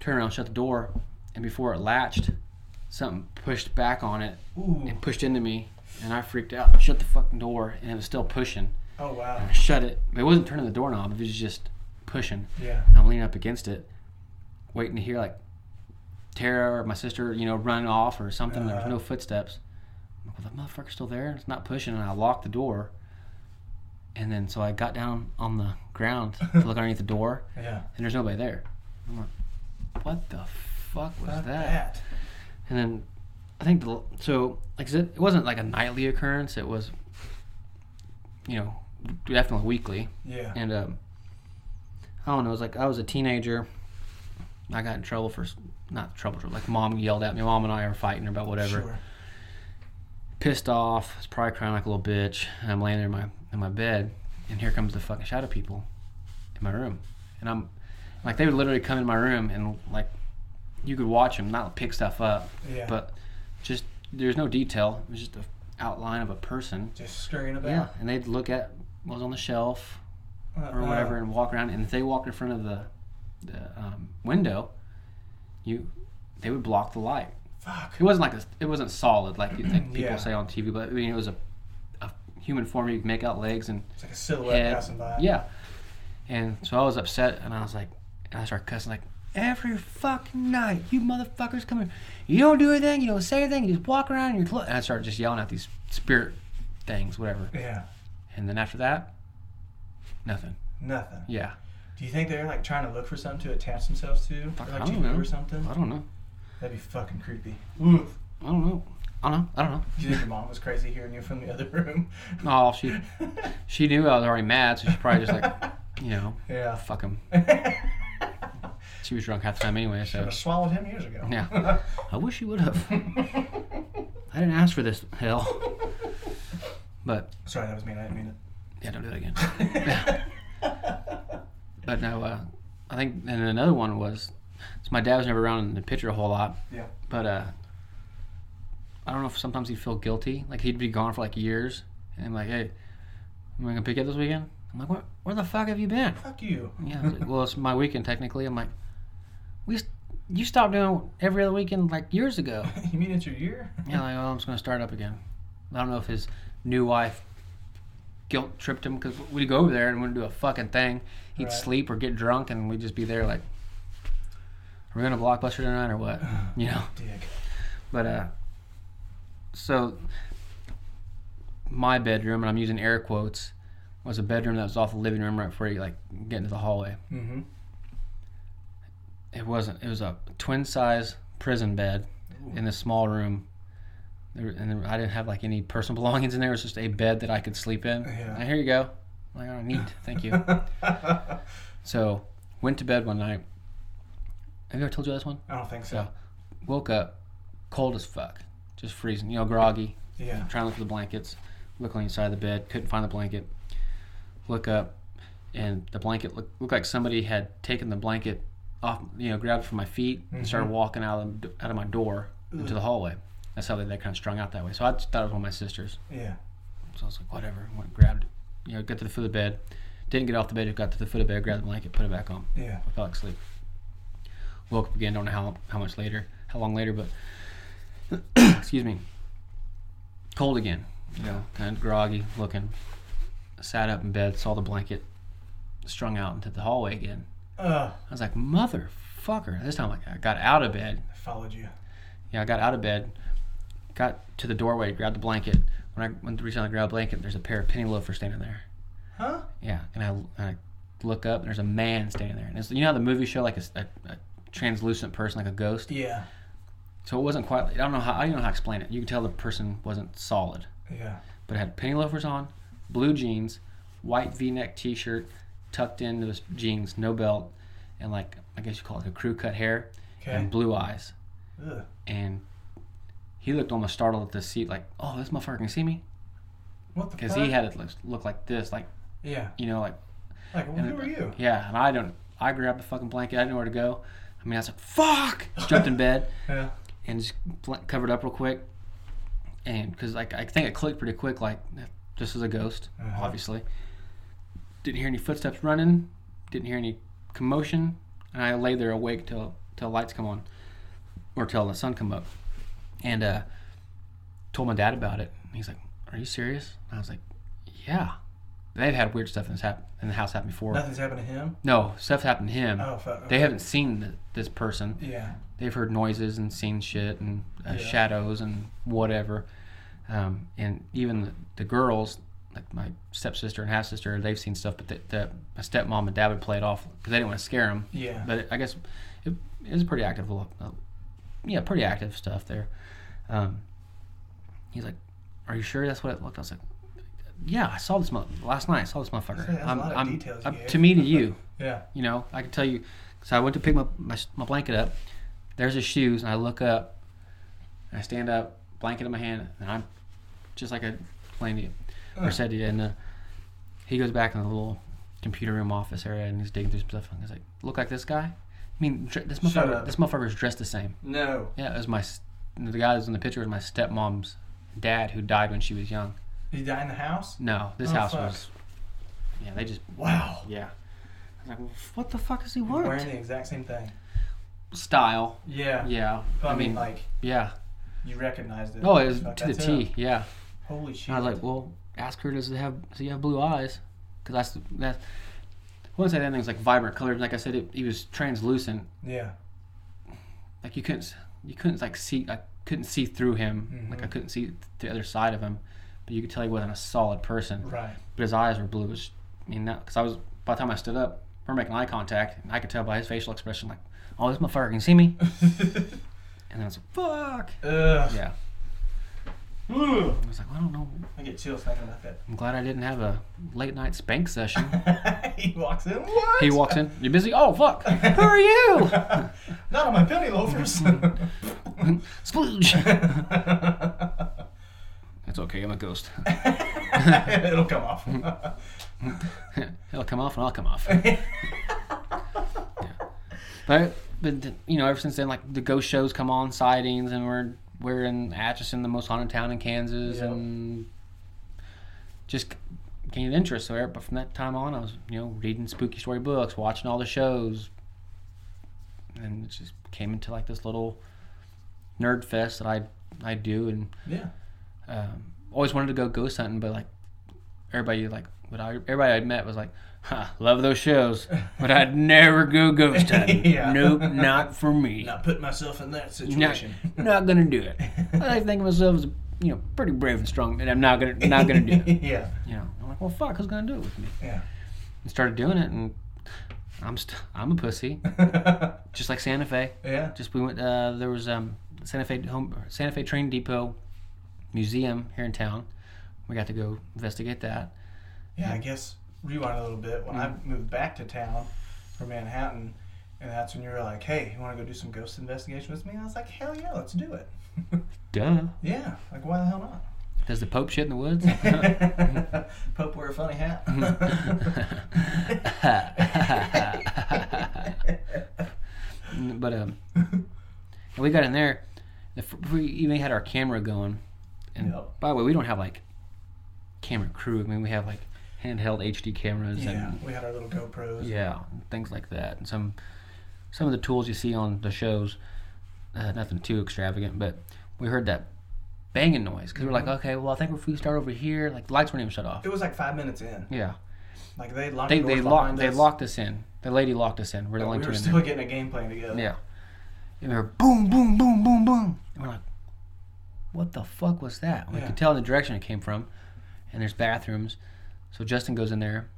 S2: turn around, shut the door, and before it latched, something pushed back on it
S3: Ooh.
S2: and pushed into me, and I freaked out. Shut the fucking door, and it was still pushing.
S3: Oh wow.
S2: I shut it. It wasn't turning the doorknob; it was just pushing.
S3: Yeah.
S2: And I'm leaning up against it, waiting to hear like Tara or my sister, you know, run off or something. There's
S3: Uh-huh.
S2: no footsteps. I'm like, well, the motherfucker's still there. It's not pushing, and I locked the door. And then so I got down on the ground to look underneath the door,
S3: Yeah.
S2: and there's nobody there. I'm like, what the fuck was
S3: Fuck
S2: that? And then I think the, so like I said, it wasn't like a nightly occurrence. It was, you know, definitely weekly.
S3: Yeah.
S2: And um, I don't know. It was like I was a teenager. I got in trouble for not trouble. Like mom yelled at me. Mom and I were fighting about whatever.
S3: Sure.
S2: Pissed off. I was probably crying like a little bitch. And I'm laying there in my in my bed, and here comes the fucking shadow people in my room, and I'm like they would literally come in my room and like you could watch them not pick stuff up,
S3: Yeah.
S2: but just there's no detail. It was just a outline of a person.
S3: just scurrying about.
S2: Yeah, and they'd look at what was on the shelf,
S3: Uh,
S2: or
S3: uh,
S2: whatever and walk around and if they walked in front of the, the um, window you they would block the light
S3: Fuck.
S2: it wasn't like a, it wasn't solid like you think people
S3: Yeah.
S2: say on tv but i mean it was a, a human form you could make out legs and
S3: It's like a silhouette
S2: head
S3: passing by.
S2: yeah and so i was upset and i was like and i started cussing like every fucking night you motherfuckers come in you don't do anything you don't say anything you just walk around and, you're and i started just yelling at these spirit things whatever
S3: Yeah.
S2: and then after that nothing
S3: Nothing.
S2: yeah
S3: Do you think they're like trying to look for something to attach themselves to?
S2: Fuck,
S3: Or,
S2: I
S3: like to
S2: don't know.
S3: or something?
S2: i don't know
S3: That'd be fucking creepy.
S2: I don't know. I don't know. I don't know.
S3: Do you think your mom was crazy hearing you from the other room?
S2: Oh, she she knew I was already mad, so she's probably just like, you know,
S3: yeah.
S2: fuck him. She was drunk half the time anyway,
S3: Should
S2: so
S3: have swallowed him years ago.
S2: Yeah. I wish you would have. I didn't ask for this hell. But
S3: Sorry, that was me. I didn't mean it.
S2: yeah, don't do that again.
S3: it.
S2: But no, uh, I think and another one was, so my dad was never around in the picture a whole lot.
S3: Yeah.
S2: But uh, I don't know if sometimes he'd feel guilty, like he'd be gone for like years, and I'm like, hey, am I gonna pick you up this weekend? I'm like, where, where the fuck have you been?
S3: Fuck you.
S2: Yeah, like, well, it's my weekend technically. I'm like, we, you stopped doing every other weekend like years ago.
S3: you mean it's your year?
S2: Yeah, like, well, I'm just gonna start up again. I don't know if his new wife guilt tripped him because we'd go over there and wouldn't do a fucking thing. He'd
S3: Right.
S2: sleep or get drunk, and we'd just be there like, are we gonna blockbuster tonight or what? You know.
S3: Dick.
S2: But uh, so my bedroom, and I'm using air quotes, was a bedroom that was off the living room right before you like get into the hallway.
S3: Mm-hmm.
S2: It wasn't. It was a twin size prison bed in this small room. There, and there, I didn't have like any personal belongings in there. It was just a bed that I could sleep in.
S3: Yeah.
S2: And here you go. I'm like, oh, neat. Thank you. so went to bed one night. Have you ever told you this one?
S3: I don't think so.
S2: Yeah. Woke up, cold as fuck, just freezing. You know, groggy.
S3: Yeah.
S2: Trying to look for the blankets. Look on the side of the bed. Couldn't find the blanket. Look up, and the blanket looked, looked like somebody had taken the blanket off. You know, grabbed from my feet and started
S3: Mhm.
S2: walking out of out of my door into the hallway. That's how they, they kind of strung out that way. So I thought it was one of my sisters.
S3: Yeah.
S2: So I was like, whatever. Went grabbed, you know, got to the foot of the bed. Didn't get off the bed. Got to the foot of the bed, grabbed the blanket, put it back on.
S3: Yeah.
S2: I fell asleep. Woke up again. Don't know how how much later, how long later, but excuse me. Cold again. You know, kind of groggy looking. Sat up in bed, saw the blanket strung out into the hallway again.
S3: Uh,
S2: I was like, motherfucker. This time, like, I got out of bed.
S3: I followed you.
S2: Yeah, I got out of bed, got to the doorway, grabbed the blanket. When I went to reach down to grab the blanket, there's a pair of penny loafers standing there.
S3: Huh?
S2: Yeah, and I, I look up, and there's a man standing there. And it's, you know how the movie show like a, a, a translucent person, like a ghost.
S3: Yeah.
S2: So it wasn't quite. I don't know how. I don't know how to explain it. You could tell the person wasn't solid,
S3: Yeah.
S2: but it had penny loafers on, blue jeans, white V-neck T-shirt, tucked into his jeans, no belt, and like I guess you call it a crew cut hair,
S3: Okay.
S2: and blue eyes.
S3: Ugh.
S2: And he looked almost startled at the seat, like, "Oh, this motherfucker can see me,"
S3: What the
S2: because he had it look, look like this, like
S3: Yeah.
S2: you know, like
S3: Like, well, who are you?
S2: Yeah, and I don't. I grabbed the fucking blanket. I didn't know where to go. I mean, I was like, "Fuck!" Jumped in bed
S3: Yeah.
S2: and just covered up real quick, and because like I think it clicked pretty quick, like this is a ghost,
S3: Uh-huh.
S2: obviously. Didn't hear any footsteps running. Didn't hear any commotion, and I lay there awake till till lights come on, or till the sun come up, and uh, told my dad about it. And he's like, "Are you serious?" And I was like, "Yeah." They've had weird stuff in this hap- in the house happen before.
S3: Nothing's happened to him.
S2: No, stuff happened to him.
S3: Oh fuck.
S2: They haven't seen th- this person.
S3: Yeah.
S2: They've heard noises and seen shit and uh,
S3: Yeah.
S2: shadows and whatever. Um, and even the, the girls, like my stepsister and half sister, they've seen stuff. But the my stepmom and dad would play it off because they didn't want to scare them.
S3: Yeah.
S2: But it, I guess it, it was pretty active. Uh, yeah, pretty active stuff there. Um, he's like, "Are you sure that's what it looked?" I was like, "Yeah, I saw this mo- last night. I saw this motherfucker. I'm,
S3: lot of
S2: I'm,
S3: details
S2: I'm- to me to you."
S3: yeah.
S2: You know, I can tell you. So I went to pick my, my, my blanket up. There's his shoes, and I look up. And I stand up, blanket in my hand, and I'm just like I explained to you, or said you. And uh, he goes back in the little computer room office area, and he's digging through some stuff. And he's like, "Look like this guy." I mean, dr- this
S3: Shut
S2: motherfucker.
S3: up.
S2: This motherfucker's dressed the same.
S3: No.
S2: Yeah, it was my s- the guy who's in the picture was my stepmom's dad, who died when she was young.
S3: Did he die in the house?
S2: No, this
S3: Oh,
S2: house
S3: fuck.
S2: was. Yeah, they just.
S3: Wow.
S2: Yeah. I was like, well, what the fuck is he
S3: He's
S2: want?
S3: Wearing the exact same thing.
S2: Style.
S3: Yeah.
S2: Yeah.
S3: But
S2: I mean,
S3: like
S2: yeah.
S3: you recognized it.
S2: Oh, it was to the
S3: that's
S2: T. Yeah.
S3: Holy shit.
S2: And I was like, well, ask her, does it have, does he have blue eyes? Because that's, that, I wouldn't say that thing was like vibrant colors. Like I said, it, he was translucent.
S3: yeah.
S2: Like you couldn't, you couldn't like see, I couldn't see through him. Mm-hmm. Like I couldn't see the other side of him. But you could tell he wasn't a solid person.
S3: Right.
S2: But his eyes were blue. It was, I mean, because I was, by the time I stood up, we we're making eye contact. And I could tell by his facial expression, like, oh, this motherfucker can see me. And I was like, fuck.
S3: Ugh.
S2: Yeah.
S3: Ugh.
S2: I was like, well, I don't know.
S3: I get chills thinking about that.
S2: I'm glad I didn't have a late night spank session.
S3: he walks in. What?
S2: He walks in. You busy? Oh fuck! Who are you?
S3: Not on my penny loafers.
S2: Splooge. That's okay. I'm a ghost.
S3: It'll come off.
S2: It'll come off and I'll come off. Yeah. But but you know, ever since then, like the ghost shows come on, sightings, and we're we're in Atchison, the most haunted town in Kansas,
S3: Yep.
S2: and just gained interest. So, but from that time on, I was you know reading spooky story books, watching all the shows, and it just came into like this little nerd fest that I I do, and
S3: yeah.
S2: um, always wanted to go ghost hunting, but like everybody like what I everybody I'd met was like, "Ha, love those shows, but I'd never go ghost hunting.
S3: Yeah.
S2: Nope, not for me.
S3: Not putting myself in that situation.
S2: not gonna do it. I think of myself as you know pretty brave and strong, and I'm not gonna not gonna do it.
S3: yeah.
S2: You know, I'm like, well, fuck, who's gonna do it with me?
S3: Yeah.
S2: And started doing it, and I'm st- I'm a pussy, just like Santa Fe.
S3: yeah.
S2: Just we went. Uh, there was um, Santa Fe home Santa Fe Train Depot Museum here in town. We got to go investigate that.
S3: Yeah, I guess rewind a little bit. When I
S2: Mm-hmm.
S3: moved back to town from Manhattan, and that's when you were like, "Hey, you want to go do some ghost investigation with me?" I was like, "Hell yeah, let's do it."
S2: Duh.
S3: yeah, like why the hell not?
S2: Does the Pope shit in the woods?
S3: Pope wear a funny hat.
S2: but um, we got in there. We even had our camera going. And
S3: Yep.
S2: by the way, we don't have like camera crew. I mean, we have like handheld HD cameras
S3: yeah,
S2: and
S3: we had our little GoPros.
S2: yeah, things like that. And some some of the tools you see on the shows, uh, nothing too extravagant, but we heard that banging noise because we're like, okay, well, I think if we start over here, like the lights weren't even shut off.
S3: It was like five minutes in.
S2: Yeah,
S3: Like they locked
S2: they
S3: the
S2: they locked they
S3: us,
S2: locked us in. The lady locked us in. We're the only
S3: we were
S2: in
S3: still
S2: there.
S3: getting a game plan together.
S2: Yeah, and we were boom, boom, boom, boom, boom, and we're like, what the fuck was that? We
S3: Yeah.
S2: could tell in the direction it came from, and there's bathrooms. So Justin goes in there,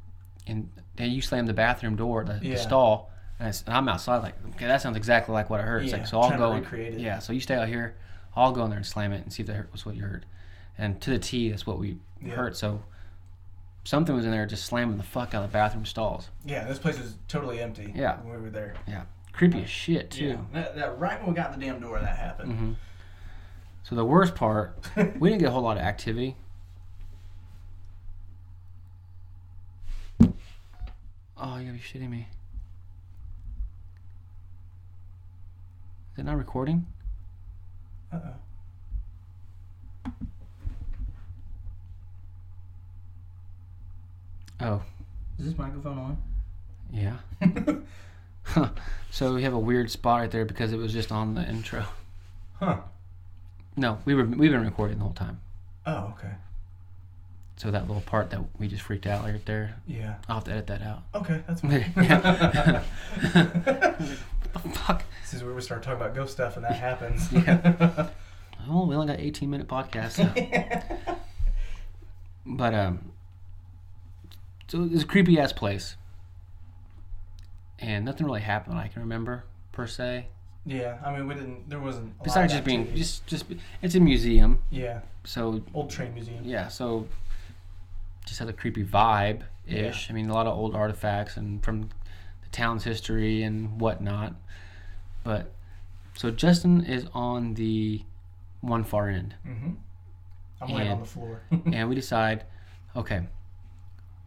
S2: and then you slam the bathroom door, the,
S3: Yeah.
S2: the stall, and, and I'm outside like, okay, that sounds exactly like what I heard. It's
S3: Yeah,
S2: like, so I'll go. and-. Yeah, so you stay out here. I'll go in there and slam it and see if that was what you heard. And to the T, that's what we
S3: Yeah.
S2: heard. So something was in there just slamming the fuck out of the bathroom stalls.
S3: Yeah, this place is totally empty.
S2: Yeah.
S3: when we were there.
S2: Yeah, creepy as shit too.
S3: Yeah, that, that right when we got in the damn door, that happened.
S2: hmm So the worst part, we didn't get a whole lot of activity. Oh, you gotta be shitting me. Is it not recording?
S3: Uh oh.
S2: Oh,
S3: Is this microphone on?
S2: yeah. so we have a weird spot right there because it was just on the intro.
S3: huh.
S2: No, we were we've been recording the whole time.
S3: Oh, okay.
S2: So that little part that we just freaked out right there,
S3: Yeah.
S2: I'll have to edit that out.
S3: Okay, that's fine.
S2: Yeah. What the fuck?
S3: this is where we start talking about ghost stuff, and that happens.
S2: Yeah. Oh, we only got 18 minute podcast. So. but um, so it's a creepy ass place, and nothing really happened I can remember per se.
S3: yeah. I mean, we didn't. There wasn't.
S2: Besides just being just just it's a museum,
S3: Yeah.
S2: so
S3: Old train museum.
S2: yeah, so just has a creepy vibe ish. I mean, a lot of old artifacts and from the town's history and whatnot. But so Justin is on the one far end.
S3: Mm-hmm. I'm laying on the floor.
S2: and we decide, okay,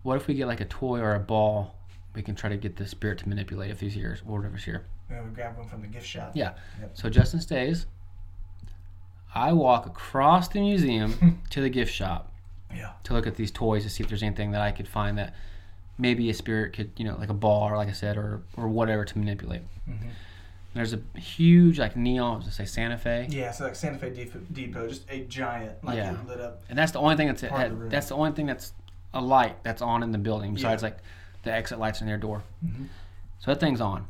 S2: what if we get like a toy or a ball? We can try to get the spirit to manipulate if he's here or whatever's here.
S3: yeah, we grab one from the gift shop.
S2: Yeah.
S3: Yep.
S2: So Justin stays. I walk across the museum to the gift shop
S3: Yeah.
S2: to look at these toys to see if there's anything that I could find that maybe a spirit could, you know, like a ball or like I said, or or whatever to manipulate.
S3: Mm-hmm.
S2: There's a huge like neon, gonna say Santa Fe,
S3: Yeah. So like Santa Fe Depot, Depot just a giant, like
S2: Yeah.
S3: lit up.
S2: and that's the only thing that's
S3: the
S2: that's the only thing that's a light that's on in the building besides
S3: Yeah.
S2: like the exit lights in their door.
S3: Mhm.
S2: So that thing's on,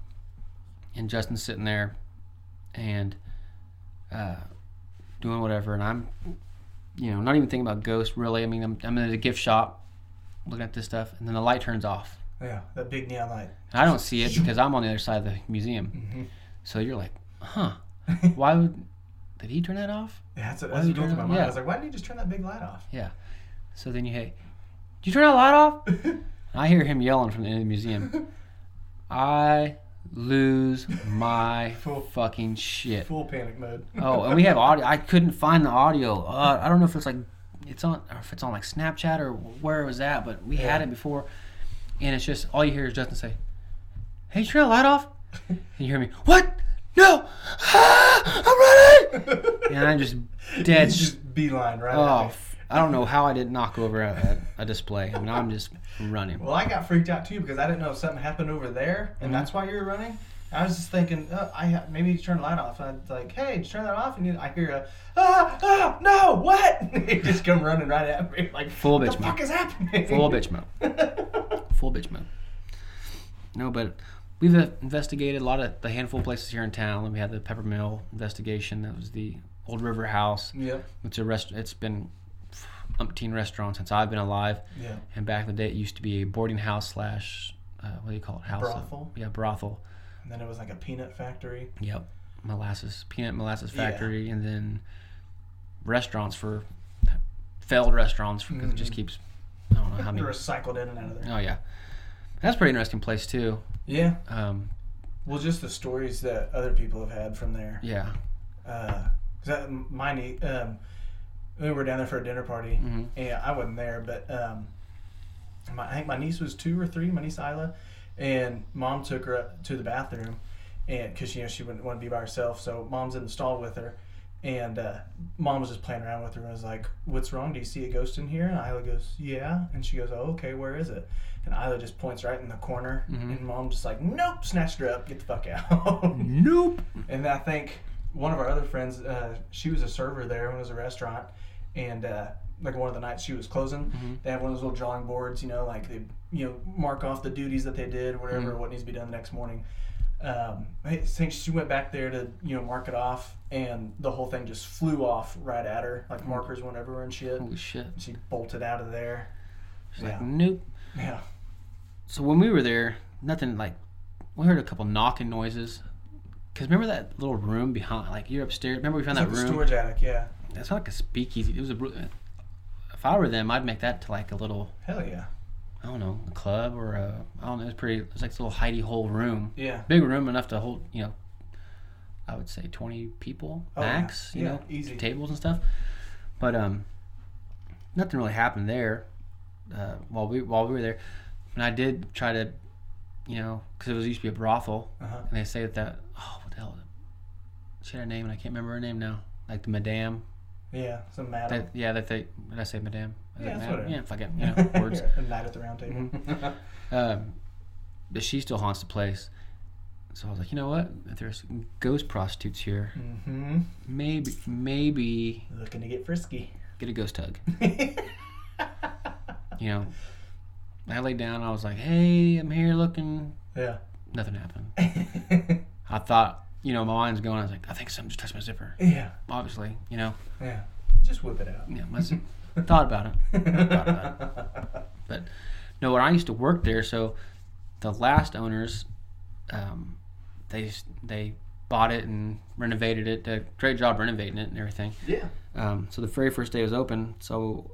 S2: and Justin's sitting there, and uh, doing whatever, and I'm, you know, not even thinking about ghosts really. I mean, I'm, I'm in the gift shop, looking at this stuff, and then the light turns off.
S3: Yeah. That big neon light.
S2: And I don't see it because I'm on the other side of the museum.
S3: Mm-hmm.
S2: So you're like, huh? Why would? Did he turn that off?
S3: Yeah, that's,
S2: are you
S3: what goes my mind.
S2: yeah.
S3: I was like, why didn't you just turn that big light off?
S2: Yeah. So then you hey, did you turn that light off? I hear him yelling from the end of the museum. I lose my
S3: Full-
S2: fucking shit.
S3: Full panic mode.
S2: Oh, and we have audio. I couldn't find the audio. Uh, I don't know if it's like it's on or if it's on like Snapchat or where it was at, but we had it before. And it's just all you hear is Justin say, "Hey, turn that light off?" And you hear me, "What? No! Ah, I'm running!" And I'm just dead.
S3: You just beeline right
S2: Oh,
S3: at me.
S2: f- I don't know how I didn't knock over a, a, display. I mean, I'm just running.
S3: Well, I got freaked out too because I didn't know if something happened over there, and
S2: Mhm.
S3: that's why you were running. I was just thinking, uh, I ha- maybe you turn the light off. And I'd like, hey, just turn that off, and you, I hear a, ah, ah, no, what? he just come running right at me, like,
S2: Full
S3: what
S2: bitch
S3: the fuck
S2: mode.
S3: is happening?
S2: Full bitch mode. Full bitch mode. No, but we've uh, investigated a lot of the handful of places here in town. We had the Pepper Mill investigation. That was the Old River House.
S3: Yep.
S2: It's a rest. It's been umpteen restaurants since I've been alive.
S3: Yeah.
S2: And back in the day, it used to be a boarding house slash uh, what do you call it? House. of-
S3: Brothel.
S2: yeah, brothel.
S3: And then it was like a peanut factory.
S2: Yep. Molasses, peanut molasses
S3: Yeah.
S2: factory, and then restaurants for failed restaurants because it just
S3: Mhm.
S2: keeps. I don't know how many.
S3: recycled in and out of there.
S2: Oh yeah, that's a pretty interesting place too.
S3: Yeah.
S2: Um,
S3: Well, just the stories that other people have had from there.
S2: yeah.
S3: Uh, 'cause that, my nie- um, we were down there for a dinner party,
S2: Mhm.
S3: and I wasn't there, but um, my, I think my niece was two or three, my niece Isla, and mom took her up to the bathroom, and because you know she wouldn't want to be by herself, so mom's in the stall with her, and uh, mom was just playing around with her and I was like, "What's wrong? Do you see a ghost in here?" And Isla goes, "Yeah," and she goes, "Oh, okay, where is it?" And Isla just points right in the corner,
S2: Mhm.
S3: and mom just like, "Nope," snatched her up, get the fuck out.
S2: Nope.
S3: And I think one of our other friends, uh, she was a server there when it was a restaurant, and uh, like one of the nights she was closing,
S2: Mhm.
S3: they have one of those little drawing boards, you know, like they you know mark off the duties that they did, whatever,
S2: Mhm.
S3: what needs to be done the next morning. Um, I think she went back there to you know mark it off, and the whole thing just flew off right at her, like markers went everywhere and shit.
S2: Holy shit.
S3: She bolted out of there.
S2: She's
S3: Yeah.
S2: like, nope.
S3: Yeah,
S2: So when we were there, nothing like. We heard a couple knocking noises. Cause remember that little room behind, like you're upstairs. Remember we found
S3: it's
S2: that
S3: like a
S2: room.
S3: storage attic. Yeah,
S2: It's not like a speakeasy. It was a, ru- if I were them, I'd make that to like a little,
S3: Hell yeah.
S2: I don't know, a club or a, I don't know. It's pretty. It's like this little hidey hole room,
S3: Yeah.
S2: big room enough to hold, you know, I would say twenty people
S3: Oh, yeah.
S2: max. You
S3: Yeah,
S2: know,
S3: easy.
S2: tables and stuff. But um, nothing really happened there uh, while we while we were there. And I did try to, you know, because it was used to be a brothel,
S3: Uh-huh.
S2: and they say that that oh what the hell, is it? She had a name and I can't remember her name now. Like the madame.
S3: Yeah. Some madam.
S2: That, yeah, that they did I say madame? Is
S3: Yeah,
S2: it
S3: that's
S2: madame?
S3: what it-
S2: Yeah, fucking you know words.
S3: a night at the round table.
S2: Um, but she still haunts the place. So I was like, you know what? If there's ghost prostitutes here,
S3: mm-hmm.
S2: maybe maybe
S3: Looking to get frisky.
S2: get a ghost hug. You know, I laid down. I was like, hey, I'm here looking.
S3: yeah.
S2: Nothing happened. I thought, you know, my mind's going. I was like, I think something just touched my zipper.
S3: yeah.
S2: Obviously, you know,
S3: Yeah. Just whip it out.
S2: yeah, my z- thought about it. Thought about it. But no, when I used to work there, so the last owners, um, they they bought it and renovated it. Did a great job renovating it and everything.
S3: yeah.
S2: Um, so the very first day it was open. So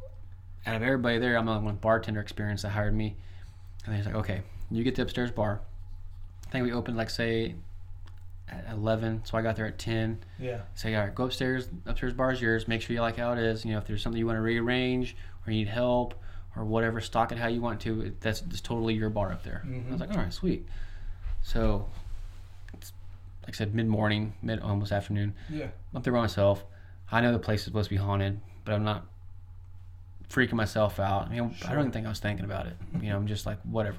S2: out of everybody there, I'm the only one with bartender experience that hired me. And he's like, okay, you get the upstairs bar. I think we opened like say at 11, so I got there at 10.
S3: Yeah.
S2: Say, all right, go upstairs. Upstairs bar is yours. Make sure you like how it is. You know, if there's something you want to rearrange or you need help or whatever, stock it how you want to. It, that's just totally your bar up there. Mm-hmm. I was like, all right, sweet. So, it's, like I said, mid morning, mid almost afternoon.
S3: Yeah.
S2: I'm there by myself. I know the place is supposed to be haunted, but I'm not freaking myself out. I mean, I don't even think I was thinking about it. You know, I'm just like, whatever.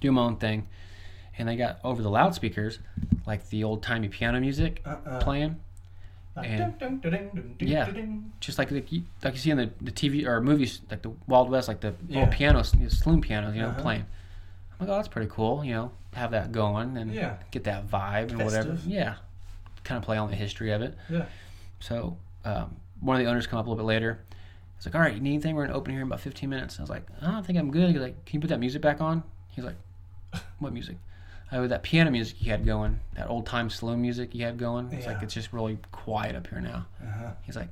S2: Do my own thing. And they got over the loudspeakers, like the old timey piano music
S3: Uh-uh.
S2: playing, And-
S3: dun, dun, dun, dun, dun,
S2: Yeah. just like like you, like you see in the, the TV or movies, like the Wild West, like the
S3: Yeah.
S2: old pianos, you know, saloon pianos, you know,
S3: Uh-huh.
S2: playing. I'm like, oh, that's pretty cool. You know, have that going and
S3: Yeah.
S2: get that vibe and whatever. Yeah, kind of play on the history of it.
S3: Yeah.
S2: So um, one of the owners come up a little bit later. He's like, "All right, you need anything? We're gonna open here in about 15 minutes." I was like, "I don't think I'm good." He's like, "Can you put that music back on?" He's like, "What music?" I oh, that piano music you had going, that old time slow music you had going. It's like it's just really quiet up here now.
S3: Uh-huh.
S2: He's like,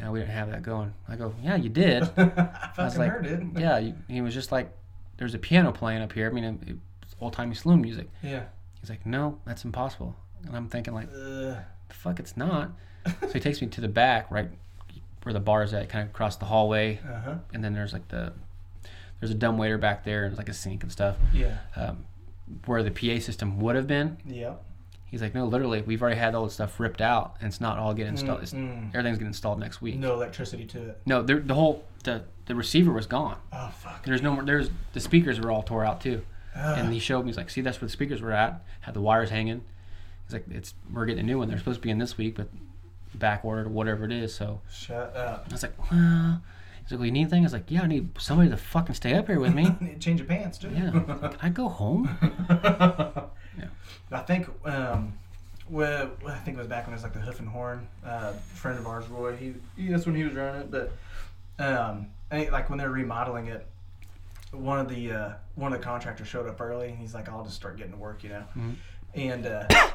S2: "No, we didn't have that going." I go, "Yeah, you did."
S3: I
S2: was
S3: fucking
S2: like,
S3: heard it.
S2: yeah, you, he was just like, "There's a piano playing up here." I mean, it, it's old timey saloon music.
S3: Yeah.
S2: He's like, "No, that's impossible." And I'm thinking like, the fuck it's not. so he takes me to the back, right where the bar is at, kind of across the hallway,
S3: uh-huh.
S2: and then there's like the there's a dumb waiter back there, and like a sink and stuff.
S3: Yeah.
S2: Um, where the PA system would have been,
S3: Yep.
S2: he's like, no, literally, we've already had all the stuff ripped out, and it's not all getting mm, installed.
S3: Mm-mm.
S2: everything's getting installed next week.
S3: No electricity to it.
S2: No, the the whole the the receiver was gone.
S3: Oh fuck.
S2: There's no more. There's the speakers were all tore out too. And he showed me, he's like, see, that's where the speakers were at. Had the wires hanging. He's like, it's we're getting a new one. They're supposed to be in this week, but back ordered or whatever it is. So
S3: Shut up.
S2: I was like, well, like, well, you need anything? I was like, yeah, I need somebody to fucking stay up here with me.
S3: Change your pants too.
S2: yeah. Can I go home? yeah.
S3: I think um, well, I think it was back when it was like the Hoof and Horn. Uh, friend of ours, Roy. He, he that's when he was running it. But um, I like when they're remodeling it, one of the uh, one of the contractors showed up early, and he's like, "I'll just start getting to work," you know.
S2: Mhm.
S3: And uh,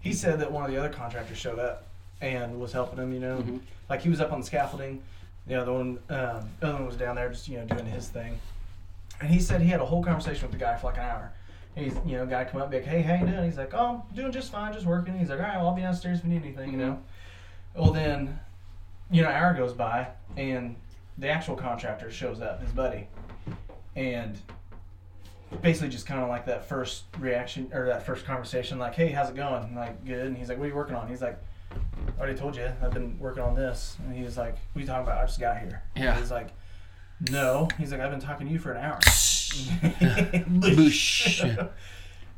S3: he said that one of the other contractors showed up and was helping him. You know,
S2: Mhm.
S3: like he was up on the scaffolding. The other one, um, the other one was down there just you know doing his thing. And he said he had a whole conversation with the guy for like an hour. And he's, you know, guy come up, be like, hey, how you doing? He's like, oh, I'm doing just fine, just working. He's like, all right, well, I'll be downstairs if you need anything, you know. Well, then, you know, an hour goes by, and the actual contractor shows up, his buddy, and basically just kind of like that first reaction or that first conversation, like, hey, how's it going? I'm like, good. And he's like, what are you working on? He's like, I already told you, I've been working on this. And he's like, what are you talking about? I just got here.
S2: Yeah.
S3: He's like, no. He's like, I've been talking to you for an hour.
S2: Boosh.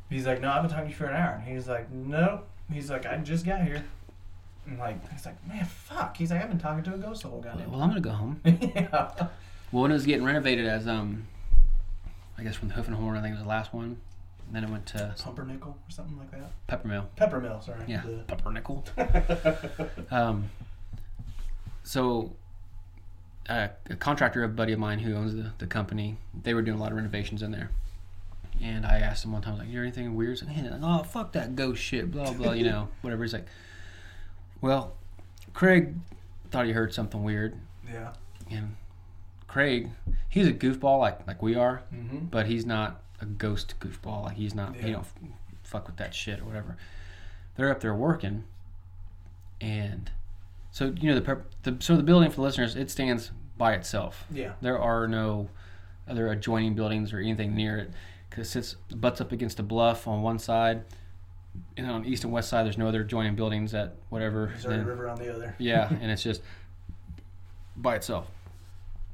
S3: He's like, no, I've been talking to you for an hour. And he's like, no. He's like, I just got here. And like, he's like, man, fuck. He's like, I've been talking to a ghost the whole goddamn
S2: well, I'm gonna go home.
S3: yeah.
S2: Well, when it was getting renovated as um, I guess from the Hoof and Horn, I think it was the last one. And then it went to
S3: Pumpernickel or something like that.
S2: Peppermill.
S3: Peppermill, sorry.
S2: Yeah,
S3: The-
S2: pumpernickel. Um, so, uh, a contractor, a buddy of mine who owns the, the company, they were doing a lot of renovations in there. And I asked him one time, like, you hear anything weird? He's like, "Hey," like, oh, fuck that ghost shit, blah, blah, you know, whatever. He's like, well, Craig thought he heard something weird.
S3: yeah.
S2: And Craig, he's a goofball like like we are,
S3: Mm-hmm.
S2: but he's not a ghost goofball. Like he's not.
S3: Yeah.
S2: He don't f- fuck with that shit or whatever. They're up there working, and so you know the, the so the building for the listeners it stands by itself.
S3: Yeah.
S2: There are no other adjoining buildings or anything near it because it sits butts up against a bluff on one side, and on the east and west side there's no other adjoining buildings at whatever.
S3: Missouri
S2: and-
S3: River on the other.
S2: yeah, and it's just by itself.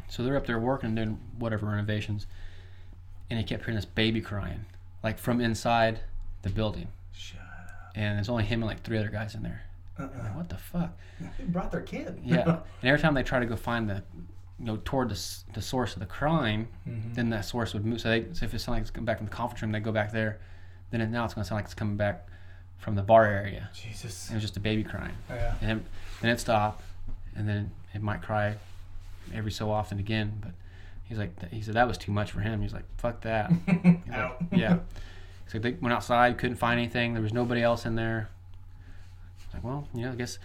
S2: So they're up there working and doing whatever renovations, and he kept hearing this baby crying, like from inside the building,
S3: Shut up.
S2: and there's only him and like three other guys in there.
S3: Uh-uh.
S2: Like, what the fuck?
S3: They brought their kid.
S2: Yeah, and every time they try to go find the, you know, toward the, the source of the crime,
S3: Mhm.
S2: then that source would move. So, they, so if it sounds like it's coming back from the conference room, they go back there. Then it, now it's going to sound like it's coming back from the bar area.
S3: Jesus.
S2: And it was just a baby crying.
S3: Yeah.
S2: and then, then it stopped, and then it might cry every so often again. But he's like, he said that was too much for him. He's like, fuck that. He's like, yeah. So they went outside, couldn't find anything. There was nobody else in there. Like, well, you know, I guess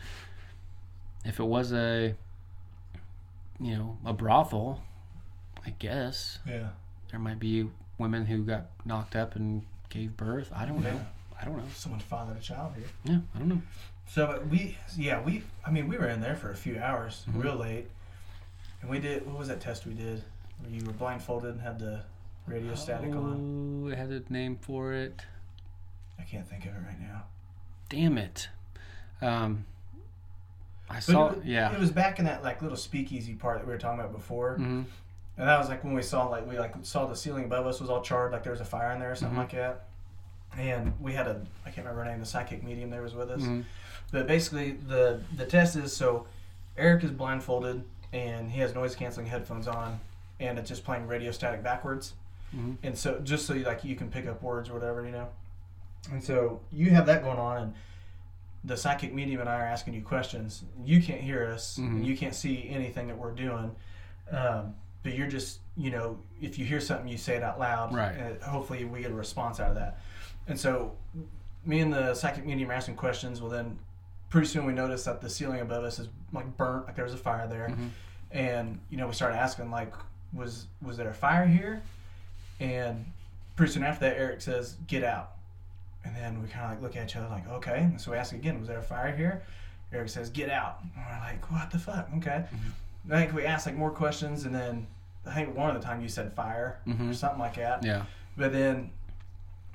S2: if it was a, you know, a brothel, I guess
S3: Yeah.
S2: there might be women who got knocked up and gave birth. I don't know. I don't know.
S3: Someone fathered a child here.
S2: Yeah, I don't know.
S3: So but we, yeah, we. I mean, we were in there for a few hours,
S2: Mhm.
S3: real late, and we did. What was that test we did? You were blindfolded and had the radio static on.
S2: Oh, it had a name for it.
S3: I can't think of it right now.
S2: Damn it. Um, I
S3: But
S2: saw.
S3: it,
S2: yeah.
S3: It was back in that like little speakeasy part that we were talking about before,
S2: hmm
S3: and that was like when we saw like we like saw the ceiling above us was all charred, like there was a fire in there or something
S2: Mhm.
S3: like that. And we had a I can't remember her name, the psychic medium there was with us.
S2: hmm
S3: But basically, the the test is so Eric is blindfolded and he has noise canceling headphones on, and it's just playing radio static backwards.
S2: hmm
S3: And so just so you, like you can pick up words or whatever, you know. And so you have that going on, and the psychic medium and I are asking you questions. You can't hear us,
S2: Mhm.
S3: and you can't see anything that we're doing. Um, but you're just, you know, if you hear something, you say it out loud.
S2: Right.
S3: And hopefully, we get a response out of that. And so, me and the psychic medium are asking questions. Well, then, pretty soon we notice that the ceiling above us is like burnt, like there was a fire there.
S2: Mhm.
S3: And you know, we started asking like, was was there a fire here? And pretty soon after that, Eric says, "Get out." And then we kind of like look at each other like, "Okay." And so we ask again, "Was there a fire here?" Eric says, "Get out." And we're like, "What the fuck?" Okay. I think we asked like more questions, and then I think one of the time you said fire or
S2: Mhm.
S3: something like that.
S2: Yeah.
S3: But then,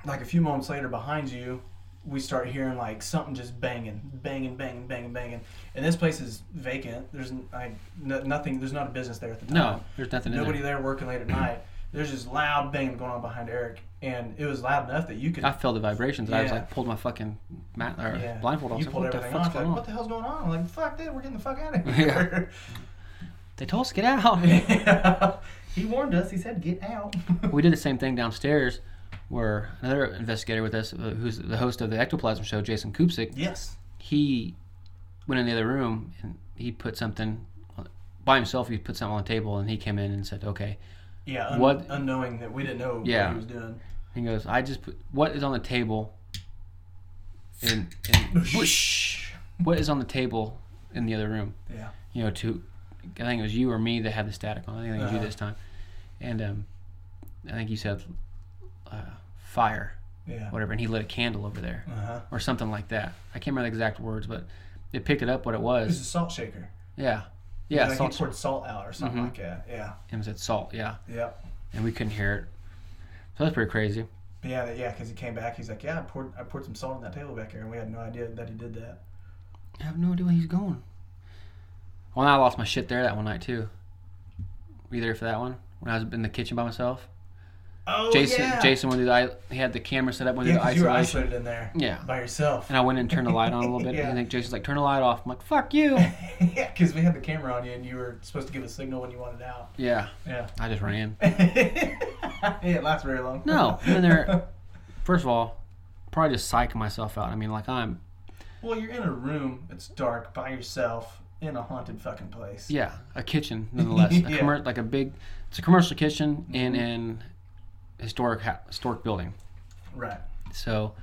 S3: like a few moments later, behind you, we start hearing like something just banging, banging, banging, banging, banging. And this place is vacant. There's I, no, nothing. There's not a business there at the time.
S2: No, there's nothing in
S3: Nobody
S2: there.
S3: there working late at night. There's just loud banging going on behind Eric, and it was loud enough that you could.
S2: I felt the vibrations. I was like pulled my fucking mat or
S3: yeah,
S2: blindfold off.
S3: You pulled
S2: like, what the
S3: everything off. Like,
S2: on?
S3: what the hell's going on? I'm like, fuck that. We're getting the fuck out of here. Yeah.
S2: They told us to get out. yeah.
S3: he warned us. He said, "Get out."
S2: we did the same thing downstairs, where another investigator with us, uh, who's the host of the Ectoplasm Show, Jason Kupsik,
S3: yes.
S2: he went in the other room and he put something by himself. He put something on the table and he came in and said, "Okay."
S3: Yeah. Un-
S2: What-
S3: Unknowing that we didn't know
S2: Yeah.
S3: what he was doing.
S2: He goes, "I just put what is on the table." And, in
S3: Whoosh.
S2: what is on the table in the other room?
S3: Yeah.
S2: you know, to I think it was you or me that had the static on. I think it was you
S3: Uh-huh.
S2: this time, and um, I think you said uh, fire,
S3: Yeah.
S2: whatever, and he lit a candle over there
S3: Uh huh.
S2: or something like that. I can't remember the exact words, but it picked it up what it was.
S3: It was a salt shaker.
S2: Yeah, yeah,
S3: Like
S2: salt.
S3: He poured salt out or something
S2: Mhm.
S3: like that. Yeah.
S2: It said salt. Yeah,
S3: Yep.
S2: and we couldn't hear it. So that's pretty crazy.
S3: But yeah, yeah, because he came back. He's like, "Yeah, I poured, I poured some salt on that table back here," and we had no idea that he did that.
S2: I have no idea where he's going. Well, I lost my shit there that one night too. Were you there for that one? When I was in the kitchen by myself.
S3: Oh
S2: Jason,
S3: yeah.
S2: Jason went to the. i- He had the camera set up. Went
S3: Yeah,
S2: the
S3: 'cause you were
S2: isolation.
S3: isolated in there
S2: Yeah.
S3: by yourself.
S2: And I went and turned the light on a little bit.
S3: Yeah.
S2: And I think Jason's like, turn the light off. I'm like, fuck you.
S3: yeah, because we had the camera on you, and you were supposed to give a signal when you wanted out.
S2: yeah.
S3: Yeah.
S2: I just ran.
S3: yeah, it lasts very long.
S2: No. I'm in there. First of all, probably just psyching myself out. I mean, like, I'm,
S3: Well, you're in a room. It's dark by yourself in a haunted fucking place.
S2: yeah, a kitchen nonetheless. A
S3: Yeah. Mm-hmm.
S2: commer- like a big, it's a commercial kitchen in an historic, historic building.
S3: Right.
S2: So,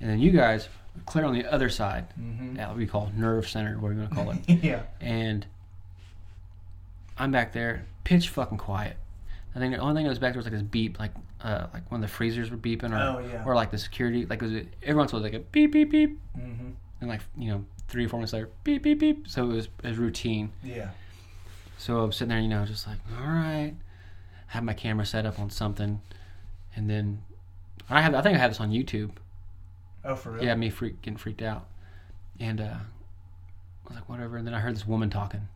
S2: and then you guys clear on the other side.
S3: Mm-hmm.
S2: That what we call nerve center, what are you going to call it?
S3: yeah.
S2: and I'm back there, pitch fucking quiet. I think the only thing that was back there was like this beep, like uh, like when the freezers were beeping, or
S3: Oh, yeah.
S2: or like the security, like it was every once in a while like a beep beep beep,
S3: Mm-hmm.
S2: and like you know three or four minutes later beep beep beep. So it was it was routine.
S3: Yeah.
S2: So I'm sitting there, you know, just like all right, have my camera set up on something, and then I have I think I have this on YouTube.
S3: Oh, for real?
S2: Yeah, me freak, getting freaked out. And uh, I was like, whatever. And then I heard this woman talking.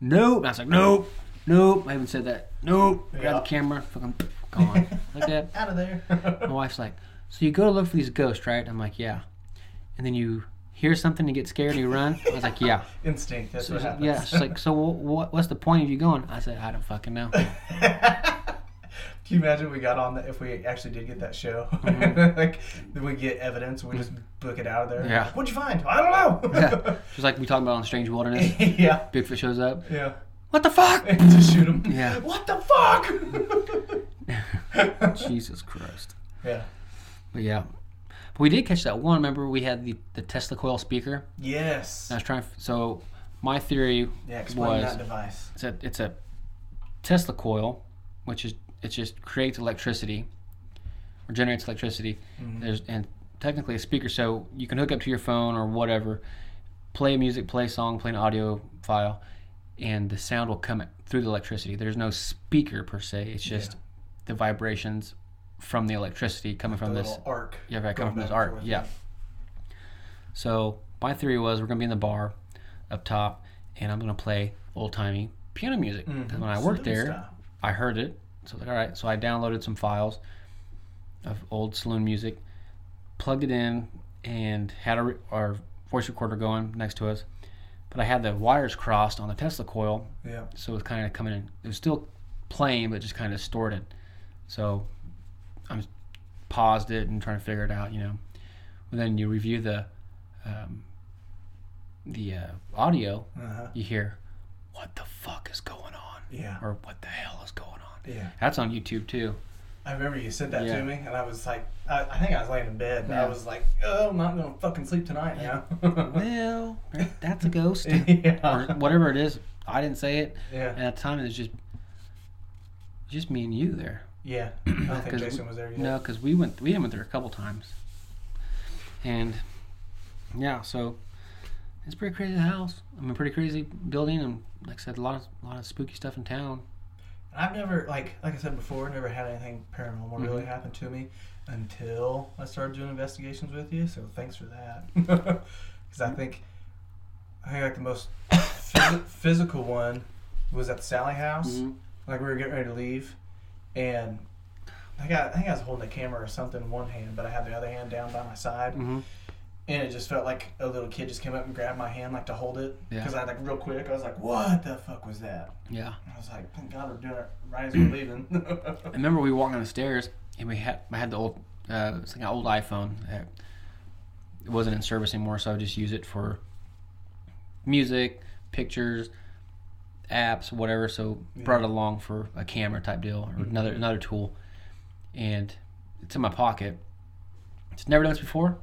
S2: Nope. And I was like, nope, nope. I haven't said that. Nope. Grab the camera, fucking gone. like that.
S3: Out of there.
S2: My wife's like, so you go to look for these ghosts, right? I'm like, yeah. And then you hear something, you get scared, and you run. I was like, yeah.
S3: Instinct. That's
S2: So
S3: what happens.
S2: yeah. She's like, so what, what's the point of you going? I said, I don't fucking know.
S3: Can you imagine we got on that if we actually did get that show? like, then we get evidence we just book it out of there.
S2: Mm-hmm. Yeah.
S3: What'd you find? I don't know.
S2: yeah. She's like, we talking about on Strange Wilderness.
S3: yeah.
S2: Bigfoot shows up.
S3: Yeah.
S2: What the fuck?
S3: just shoot him.
S2: Yeah.
S3: What the fuck?
S2: Jesus Christ.
S3: yeah.
S2: But yeah. But we did catch that one. Remember, we had the, the Tesla coil speaker.
S3: Yes.
S2: I was trying. So my theory
S3: Yeah.
S2: Was
S3: that device.
S2: it's a it's a Tesla coil, which is it just creates electricity or generates electricity.
S3: Mhm.
S2: There's and technically a speaker, so you can hook up to your phone or whatever, play music, play a song, play an audio file, and the sound will come through the electricity. There's no speaker per se. It's just
S3: Yeah.
S2: the vibrations from the electricity coming from this
S3: arc.
S2: yeah, right, coming from this
S3: back and
S2: art.
S3: forth.
S2: Yeah. So my theory was we're gonna be in the bar up top, and I'm gonna play old timey piano music. Because
S3: Mhm.
S2: when I worked there,
S3: style.
S2: I heard it. So I like, all right. So I downloaded some files of old saloon music, plugged it in, and had a our voice recorder going next to us. But I had the wires crossed on the Tesla coil,
S3: Yeah.
S2: so it was kind of coming in. It was still playing, but just kind of distorted. So I paused it and trying to figure it out, you know. But then you review the um, the uh, audio,
S3: Uh-huh.
S2: you hear, "What the fuck is going on?"
S3: Yeah.
S2: or "What the hell is going on?"
S3: Yeah.
S2: That's on YouTube too.
S3: I remember you said that
S2: Yeah.
S3: to me, and I was like, I, I think I was laying in bed, and I was like, oh, I'm not gonna fucking sleep tonight now.
S2: well, that's a ghost,
S3: yeah.
S2: or whatever it is. I didn't say it,
S3: Yeah.
S2: and at the time it was just just me and you there.
S3: Yeah. I don't think Jason
S2: we-
S3: was there yet.
S2: No, because we went we went there a couple times, and yeah, so it's pretty crazy house. I mean, pretty crazy building, and like I said, a lot of a lot of spooky stuff in town.
S3: I've never, like, like I said before, never had anything paranormal really
S2: Mhm.
S3: happen to me until I started doing investigations with you. So thanks for that. Because I think, I think like the most phys- physical one was at the Sallie house.
S2: Mm-hmm.
S3: Like we were getting ready to leave, and I got, I think I was holding a camera or something in one hand, but I had the other hand down by my side,
S2: Mm-hmm.
S3: and it just felt like a little kid just came up and grabbed my hand like to hold it.
S2: Yeah.
S3: Because I like real quick, I was like, "What the fuck was that?"
S2: Yeah,
S3: I was like, "Thank God we're doing it right as we're leaving."
S2: I remember we walked down the stairs, and we had I had the old uh, it's like an old iPhone. It wasn't in service anymore, so I would just use it for music, pictures, apps, whatever. So brought it along for a camera type deal or
S3: Mhm.
S2: another another tool, and it's in my pocket. It's never done this before,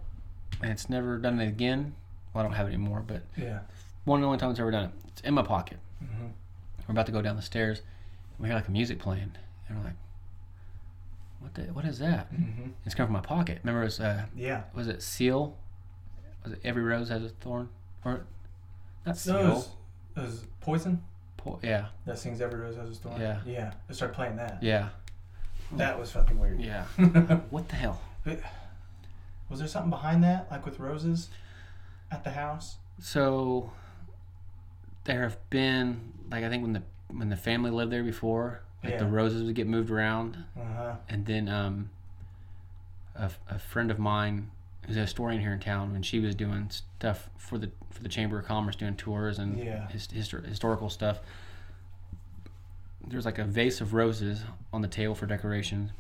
S2: and it's never done it again. Well, I don't have it anymore, but
S3: yeah.
S2: one of the only times it's ever done it. It's in my pocket.
S3: hmm
S2: We're about to go down the stairs, and we hear like a music playing, and we're like, "What the? What is that?"
S3: hmm
S2: It's coming from my pocket. Remember, it was uh,
S3: Yeah.
S2: was it Seal? Was it Every Rose Has a Thorn? Or not Seal?
S3: No, it was, it was Poison
S2: Yeah,
S3: that sings "Every Rose Has a Storm."
S2: Yeah.
S3: Yeah. They started playing that.
S2: yeah,
S3: That was fucking weird.
S2: yeah. What the hell?
S3: was there something behind that, like with roses at the house?
S2: So there have been like I think when the when the family lived there before, like the roses would get moved around,
S3: Uh huh.
S2: and then um, a, a friend of mine who's a historian here in town, when she was doing stuff for the for the Chamber of Commerce, doing tours and
S3: Yeah.
S2: his, histor- historical stuff. There's like a vase of roses on the table for decoration.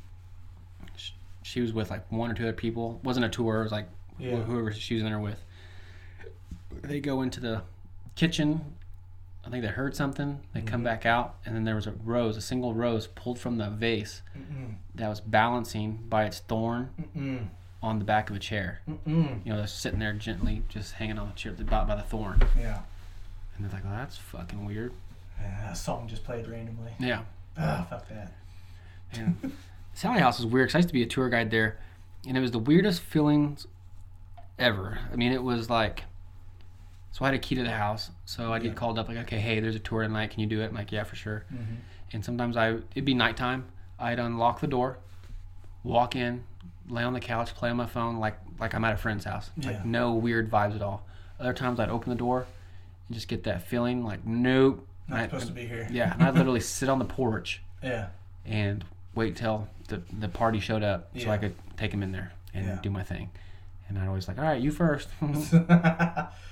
S2: Sh- She was with like one or two other people. It wasn't a tour. It was like wh- whoever she was in there with. They go into the kitchen. I think they heard something. They come
S3: Mhm.
S2: back out, and then there was a rose, a single rose pulled from the vase
S3: Mm-mm.
S2: that was balancing by its thorn
S3: Mm-mm.
S2: On the back of a chair.
S3: Mm-mm.
S2: You know, they're sitting there gently, just hanging on the chair by, by the thorn.
S3: Yeah.
S2: And they're like, "Well, that's fucking weird."
S3: Yeah, a song just played randomly.
S2: Yeah.
S3: Ah, fuck that.
S2: And Sallie House is weird because I used to be a tour guide there, and it was the weirdest feelings ever. I mean, it was like, so I had a key to the house, so I'd
S3: Yeah.
S2: get called up like, okay, hey, there's a tour tonight. Can you do it? I'm like, yeah, for sure.
S3: Mm-hmm.
S2: And sometimes I it'd be nighttime. I'd unlock the door, walk in, lay on the couch, play on my phone like like I'm at a friend's house.
S3: Yeah.
S2: Like no weird vibes at all. Other times I'd open the door and just get that feeling like nope.
S3: Not
S2: I-
S3: supposed to be here.
S2: Yeah, and I'd literally sit on the porch
S3: Yeah.
S2: and wait till the the party showed up so I could take him in there and
S3: Yeah.
S2: do my thing. And I'd always like, all right, you first.
S3: see,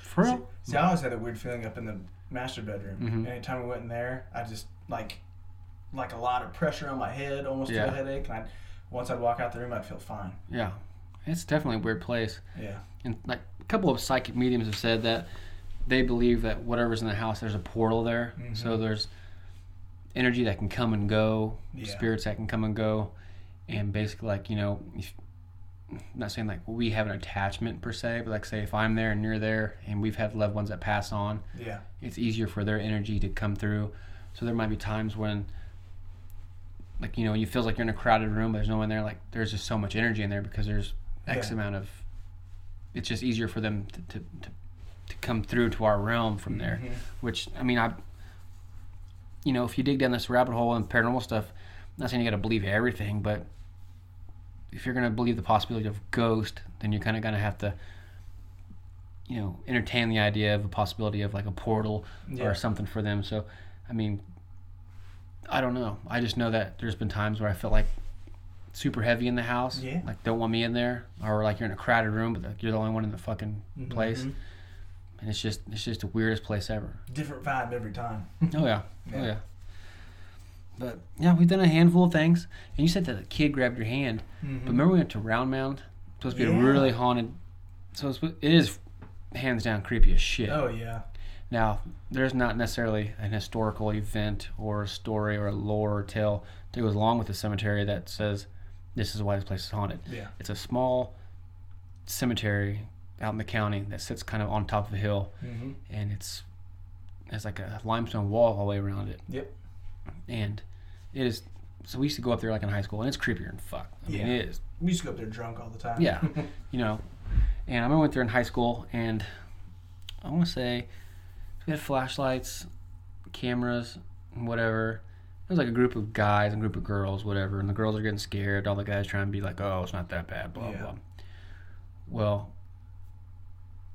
S2: For real?
S3: see, I always had a weird feeling up in the master bedroom.
S2: Mhm.
S3: Anytime we went in there, I just like like a lot of pressure on my head, almost to
S2: Yeah.
S3: a headache. And I once I'd walk out the room, I'd feel fine.
S2: Yeah, it's definitely a weird place.
S3: Yeah.
S2: And like a couple of psychic mediums have said that they believe that whatever's in the house, there's a portal there.
S3: Mhm.
S2: So there's energy that can come and go,
S3: Yeah.
S2: spirits that can come and go, and basically like you know, if, I'm not saying like we have an attachment per se, but like say if I'm there and you're there, and we've had loved ones that pass on,
S3: Yeah.
S2: it's easier for their energy to come through. So there might be times when, like you know, you feel like you're in a crowded room, but there's no one there. Like there's just so much energy in there because there's X
S3: Yeah.
S2: amount of. It's just easier for them to, to, to, to come through to our realm from there.
S3: Mhm.
S2: Which I mean, I. You know, if you dig down this rabbit hole and paranormal stuff, I'm not saying you got to believe everything, but if you're gonna believe the possibility of ghost, then you're kind of gonna have to. You know, entertain the idea of a possibility of like a portal
S3: Yeah.
S2: or something for them. So, I mean, I don't know. I just know that there's been times where I felt like super heavy in the house,
S3: Yeah.
S2: like don't want me in there, or like you're in a crowded room, but like, you're the only one in the fucking place,
S3: Mhm.
S2: and it's just it's just the weirdest place ever.
S3: Different vibe every time.
S2: Oh yeah, oh
S3: Yeah.
S2: yeah. But yeah, we've done a handful of things, and you said that the kid grabbed your hand.
S3: Mhm.
S2: But remember we went to Round Mound? It's supposed to be a really haunted. So it is hands down creepy as shit.
S3: Oh yeah.
S2: Now, there's not necessarily an historical event or a story or a lore or tale that goes along with the cemetery that says this is why this place is haunted.
S3: Yeah.
S2: It's a small cemetery out in the county that sits kind of on top of a hill,
S3: Mm-hmm.
S2: and it's has like a limestone wall all the way around it.
S3: Yep.
S2: And it is. So we used to go up there like in high school, and it's creepier than fuck. I mean,
S3: Yeah.
S2: it is
S3: We used to go up there drunk all the time.
S2: Yeah. you know. And I remember I went there in high school, and I want to say we had flashlights, cameras, whatever. It was like a group of guys and a group of girls, whatever. And the girls are getting scared. All the guys trying to be like, "Oh, it's not that bad." Blah
S3: Yeah.
S2: blah. Well,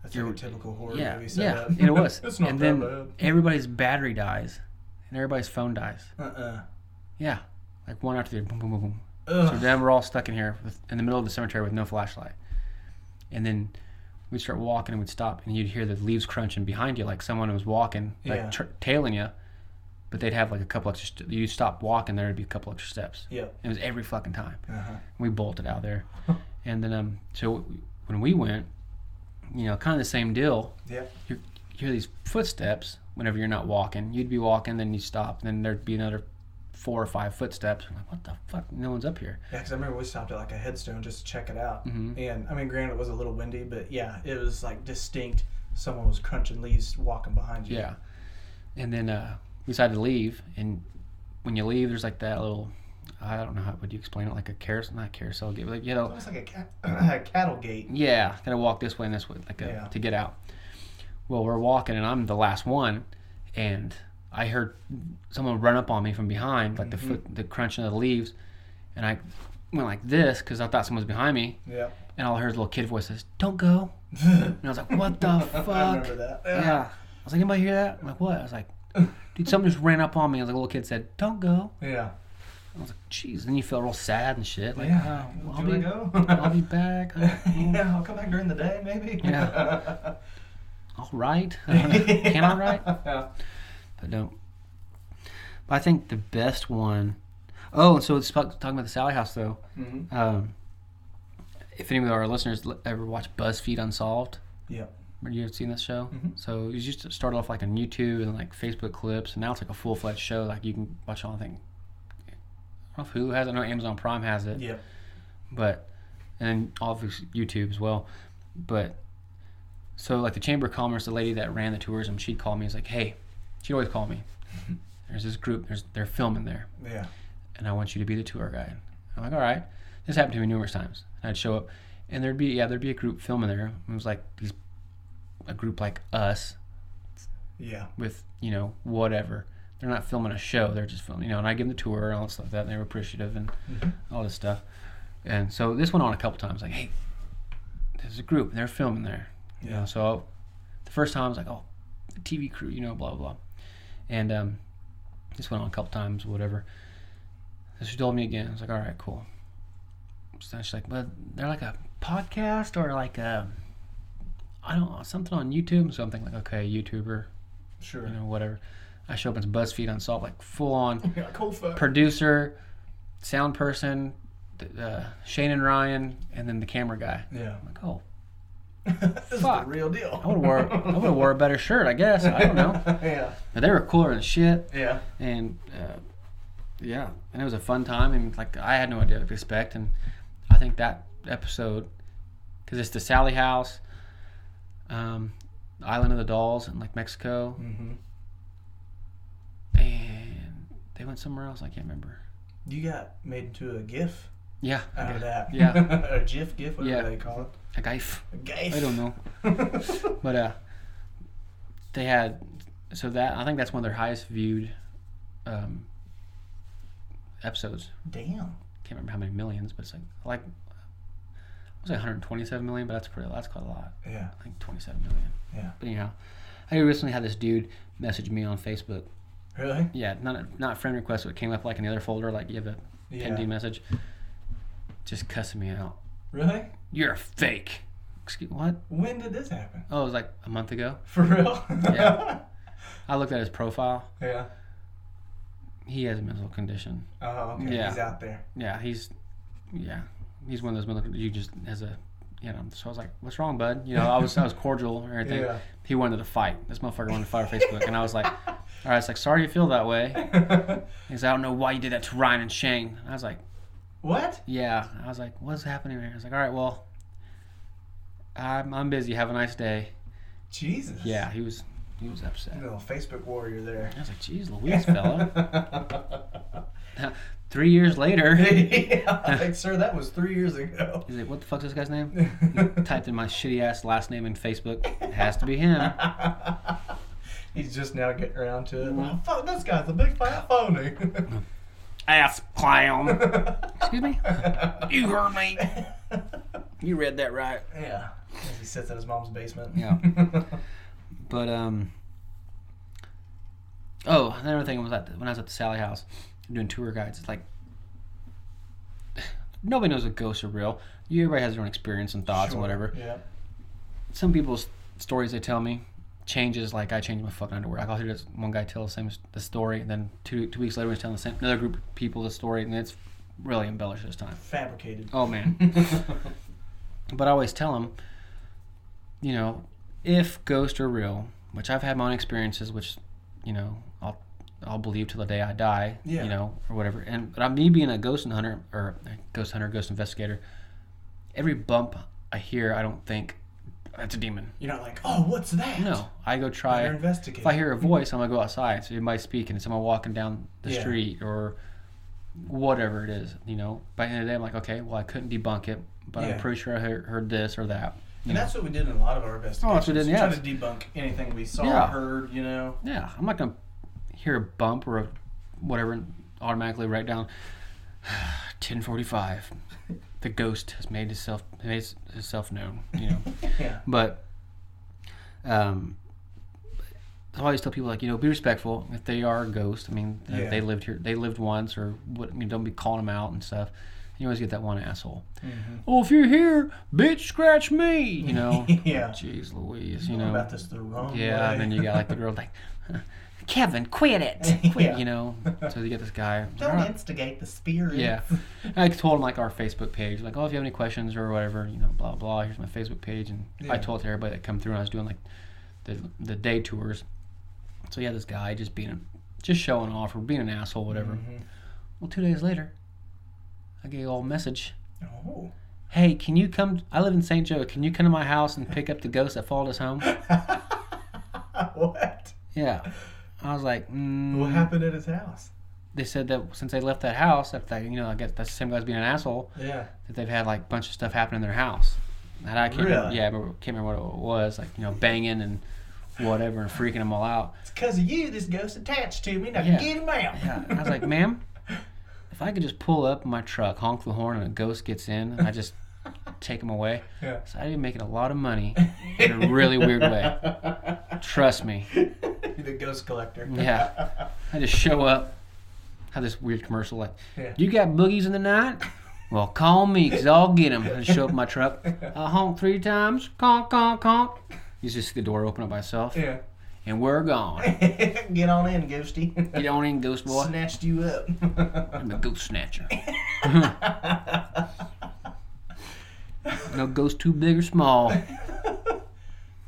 S3: That's like a typical horror
S2: yeah,
S3: movie
S2: yeah,
S3: setup.
S2: and it was.
S3: it's not
S2: and
S3: that
S2: then
S3: bad.
S2: everybody's battery dies, and everybody's phone dies.
S3: Uh-uh.
S2: Yeah, like one after the other. Boom, boom, boom, boom. So then we're all stuck in here with, in the middle of the cemetery with no flashlight. And then we'd start walking and we'd stop and you'd hear the leaves crunching behind you like someone was walking, like
S3: Yeah.
S2: tr- tailing you. But they'd have like a couple extra. St- you'd stop walking, there'd be a couple extra steps.
S3: yeah
S2: It was every fucking time.
S3: Uh-huh.
S2: We bolted out there, and then um, so when we went, you know, kind of the same deal.
S3: yeah
S2: You hear these footsteps whenever you're not walking. You'd be walking, then you stop, then there'd be another four or five footsteps. I'm like, what the fuck? No one's up here.
S3: Yeah, because I remember we stopped at like a headstone just to check it out.
S2: Mhm.
S3: And I mean, granted, it was a little windy, but yeah, it was like distinct. Someone was crunching leaves walking behind you.
S2: Yeah. And then uh, we decided to leave. And when you leave, there's like that little, I don't know how would you explain it, like a carousel, not carousel gate, but like, you know,
S3: Almost like a, cat, a cattle gate.
S2: yeah, gotta walk this way and this way, like a,
S3: Yeah.
S2: to get out. Well, we're walking, and I'm the last one, and I heard someone run up on me from behind, like the
S3: Mm-hmm.
S2: foot, the crunching of the leaves, and I went like this because I thought someone was behind me,
S3: Yep.
S2: and all I heard is a little kid voice says, "Don't go," and I was like, "What the fuck?"
S3: I remember that.
S2: Yeah. I was like, anybody hear that? I'm like, what? I was like, dude, something just ran up on me. As like a little kid said, don't go.
S3: Yeah.
S2: I was like, jeez. Then you feel real sad and shit. Like,
S3: Yeah.
S2: oh, well, I'll,
S3: I
S2: be,
S3: go?
S2: I'll be back.
S3: yeah, I'll come back during the day, maybe.
S2: Yeah. All right. Can I write?
S3: Yeah.
S2: But don't. But I think the best one oh and so it's talking about the Sallie House, though.
S3: Mhm.
S2: Um, if any of our listeners ever watch BuzzFeed Unsolved. Have you ever seen this show?
S3: Mhm.
S2: So it used to start off like on YouTube and like Facebook clips, and now it's like a full fledged show. Like you can watch all. I think. I don't know if Hulu has it. I know Amazon Prime has it,
S3: Yeah,
S2: but and obviously YouTube as well. But so like the Chamber of Commerce, the lady that ran the tourism, she'd call me. and was like, "Hey, she'd always call me. There's this group. There's they're filming there,
S3: Yeah.
S2: and I want you to be the tour guide. I'm like, all right. This happened to me numerous times. I'd show up, and there'd be yeah, there'd be a group filming there. It was like these, a group like us
S3: Yeah.
S2: with you know whatever. They're not filming a show. They're just filming, you know. And I give them the tour and all that stuff like that. And they were appreciative and
S3: Mhm.
S2: all this stuff. And so this went on a couple times. Like, hey, there's a group. And they're filming there. You know.
S3: Yeah.
S2: So the first time I was like, oh, the TV crew. You know, blah blah blah. And um, this went on a couple times, whatever. So she told me again. I was like, all right, cool. So she's like, but they're like a podcast or like a, I don't know, something on YouTube. So I'm thinking like, okay, YouTuber,
S3: Sure.
S2: you know, whatever. I show up as BuzzFeed Unsolved, like full on
S3: Yeah, cool
S2: producer, sound person, uh, Shane and Ryan, and then the camera guy.
S3: yeah.
S2: I'm like, oh,
S3: this is the real deal.
S2: I would have wore, I would have wore a better shirt, I guess. I don't know.
S3: yeah.
S2: But they were cooler than shit,
S3: Yeah.
S2: and uh, yeah, and it was a fun time, and like I had no idea what to expect, and I think that episode, because it's the Sallie House, um, Island of the Dolls, in like Mexico,
S3: Mm-hmm.
S2: and they went somewhere else. I can't remember.
S3: You got made into a GIF
S2: Yeah,
S3: out of that.
S2: Yeah.
S3: a GIF, GIF, whatever
S2: Yeah.
S3: they call it.
S2: a GIF.
S3: A GIF.
S2: I don't know. But uh, they had so that I think that's one of their highest viewed um, episodes.
S3: Damn.
S2: Can't remember how many millions, but it's like like I was like 127 million, but that's pretty that's quite a lot.
S3: Yeah.
S2: I think 27 million.
S3: Yeah.
S2: But anyhow, I recently had this dude message me on Facebook.
S3: Really?
S2: Yeah, not a, not friend request, but it came up like in the other folder, like you have a
S3: Yeah.
S2: pending message. Just cussing me out.
S3: Really?
S2: You're a fake. Excuse what?
S3: When did this happen?
S2: Oh, it was like a month ago.
S3: For real?
S2: Yeah. I looked at his profile.
S3: yeah.
S2: He has a mental condition.
S3: Oh, okay.
S2: Yeah.
S3: He's out there.
S2: Yeah, he's yeah, he's one of those mental. You just as a you know. So I was like, "What's wrong, bud?" You know, I was I was cordial and everything.
S3: Yeah.
S2: He wanted to fight. This motherfucker wanted to fight on Facebook, and I was like, "All right." It's like, "Sorry you feel that way." He's, "I don't know why you did that to Ryan and Shane." I was like,
S3: what?
S2: "Yeah." I was like, "What's happening here?" I was like, "All right, well, I'm I'm busy. Have a nice day."
S3: Jesus.
S2: Yeah, he was he was upset.
S3: Little Facebook warrior there.
S2: I was like, "Geez, Louise, fella." Three years later,
S3: yeah, like, sir, that was three years ago.
S2: he's like, "What the fuck's this guy's name?" typed in my shitty ass last name in Facebook. It has to be him.
S3: He's just now getting around to it. Well, fuck, this guy's a big fat phony.
S2: Ass clown. Excuse me? You heard me. You read that right.
S3: yeah. As he sits in his mom's basement.
S2: Yeah. But um Oh, another thing was at when I was at the Sallie House doing tour guides, it's like nobody knows if ghosts are real. You everybody has their own experience and thoughts
S3: Sure,
S2: and whatever.
S3: Yeah.
S2: Some people's stories they tell me changes like I changed my fucking underwear. I'll hear this one guy tell the same the story, and then two two weeks later he's telling the same another group of people the story, and it's really embellished this time.
S3: Fabricated.
S2: Oh man. but I always tell them, you know, if ghosts are real, which I've had my own experiences, which, you know, I'll I'll believe till the day I die,
S3: Yeah.
S2: you know, or whatever. And but I'm me being a ghost hunter or a ghost hunter, ghost investigator. Every bump I hear, I don't think that's a demon.
S3: You're not like, oh, what's that?
S2: No, I go try.
S3: You're investigating.
S2: If I hear a mm-hmm. voice, I'm gonna go outside. So somebody speaking, and someone walking down the
S3: Yeah.
S2: street, or whatever it is. You know, by the end of the day, I'm like, okay, well, I couldn't debunk it, but
S3: Yeah.
S2: I'm pretty sure I heard, heard this or that.
S3: And
S2: know?
S3: that's what we did in a lot of our investigations.
S2: Oh, that's what we did, yeah.
S3: Try to debunk anything we saw,
S2: Yeah.
S3: heard, you know.
S2: Yeah, I'm not gonna hear a bump or a whatever and automatically write down 1045. The ghost has made itself made itself known. You know,
S3: Yeah.
S2: but um, I always tell people like you know be respectful if they are a ghost. I mean
S3: Yeah.
S2: they lived here, they lived once, or what? You know, don't be calling them out and stuff. You always get that one asshole.
S3: Mhm.
S2: Oh, if you're here, bitch, scratch me. You know.
S3: Yeah.
S2: Jeez Louise. You know.
S3: about this the wrong
S2: Yeah,
S3: way.
S2: and then you got like the girl like, Kevin, quit it, quit,
S3: Yeah.
S2: you know. So you get this guy.
S3: Don't
S2: "Alright."
S3: instigate the spirit.
S2: Yeah, I told him like our Facebook page, like, oh, if you have any questions or whatever, you know, blah blah. Here's my Facebook page, and I told to everybody that come through. And I was doing like the the day tours. So yeah, this guy just being, just showing off or being an asshole, whatever.
S3: Mhm.
S2: Well, two days later, I get a little message.
S3: Oh.
S2: Hey, can you come? I live in St. Joe. Can you come to my house and pick up the ghost that followed us home?
S3: what?
S2: Yeah. I was like, mm,
S3: What happened at his house?
S2: They said that since they left that house, that they, you know, I guess that's the same guy's being an asshole.
S3: Yeah.
S2: That they've had like a bunch of stuff happen in their house. And I can't, remember, yeah, I can't remember what it was. Like you know, banging and whatever, and freaking them all out.
S3: It's because of you this ghost attached to me. Now
S2: Yeah.
S3: get him out.
S2: Yeah, I was like, ma'am, if I could just pull up in my truck, honk the horn, and a ghost gets in, and I just take them away.
S3: Yeah.
S2: So I'd be making a lot of money in a really weird way. Trust me.
S3: You're the ghost collector.
S2: Yeah. I just show up, have this weird commercial like,
S3: Yeah.
S2: you got boogies in the night? Well, call me, because I'll get them. I just show up in my truck. I honk three times, conk, conk, conk. You just see the door open up by itself,
S3: Yeah.
S2: and we're gone.
S3: Get on in, ghosty.
S2: Get on in, ghost boy.
S3: Snatched you up.
S2: I'm a ghost snatcher. no ghost too big or small.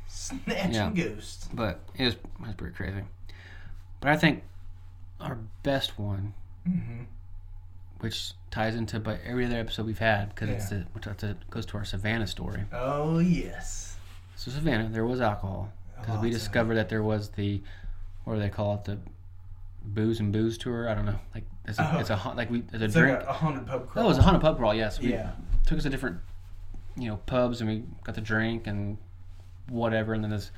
S3: Snatching
S2: Yeah.
S3: ghosts.
S2: But it was, it was pretty crazy. But I think our best one,
S3: Mm-hmm.
S2: which ties into but every other episode we've had, because it's
S3: Yeah.
S2: the, which it goes to our Savannah story.
S3: Oh yes.
S2: So Savannah, there was alcohol because we discovered that there was the, what do they call it, the booze and booze tour. I don't know, like it's a,
S3: Oh.
S2: it's a like we it's a
S3: It's
S2: drink.
S3: like a, a haunted pub crawl.
S2: oh, it was a haunted pub crawl. Yes, we
S3: Yeah.
S2: took us to different, you know, pubs and we got to drink and whatever. And then this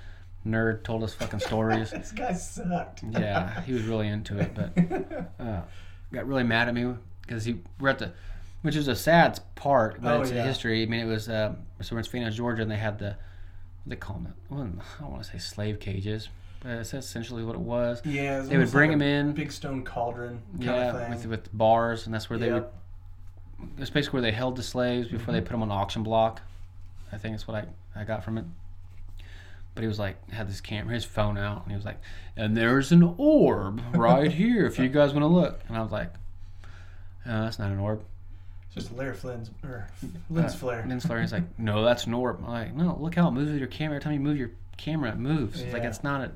S2: nerd told us fucking stories.
S3: this guy sucked.
S2: yeah, he was really into it, but uh, got really mad at me because he we're at the, which is a sad part, but
S3: Oh,
S2: it's a
S3: yeah.
S2: history. I mean, it was uh, so we're in Phoenix, Georgia, and they had the, what they call them? It I don't want to say slave cages, but it's essentially what it was.
S3: Yeah. it's
S2: They would bring
S3: like
S2: them in,
S3: Big stone cauldron kind
S2: yeah,
S3: of thing.
S2: with with bars, and that's where they would.
S3: Yep.
S2: It's basically where they held the slaves before they
S3: Mm-hmm.
S2: put them on the auction block. I think that's what I, I got from it. But he was like, had this camera, his phone out, and he was like, and there's an orb right here if you guys want to look. And I was like, oh, that's not an orb.
S3: It's just Larry Flynn's or lens
S2: Uh,
S3: flare.
S2: Lens flare. He's like, no, that's an orb. I'm like, no, look how it moves with your camera. Every time you move your camera, it moves. It's like, it's not an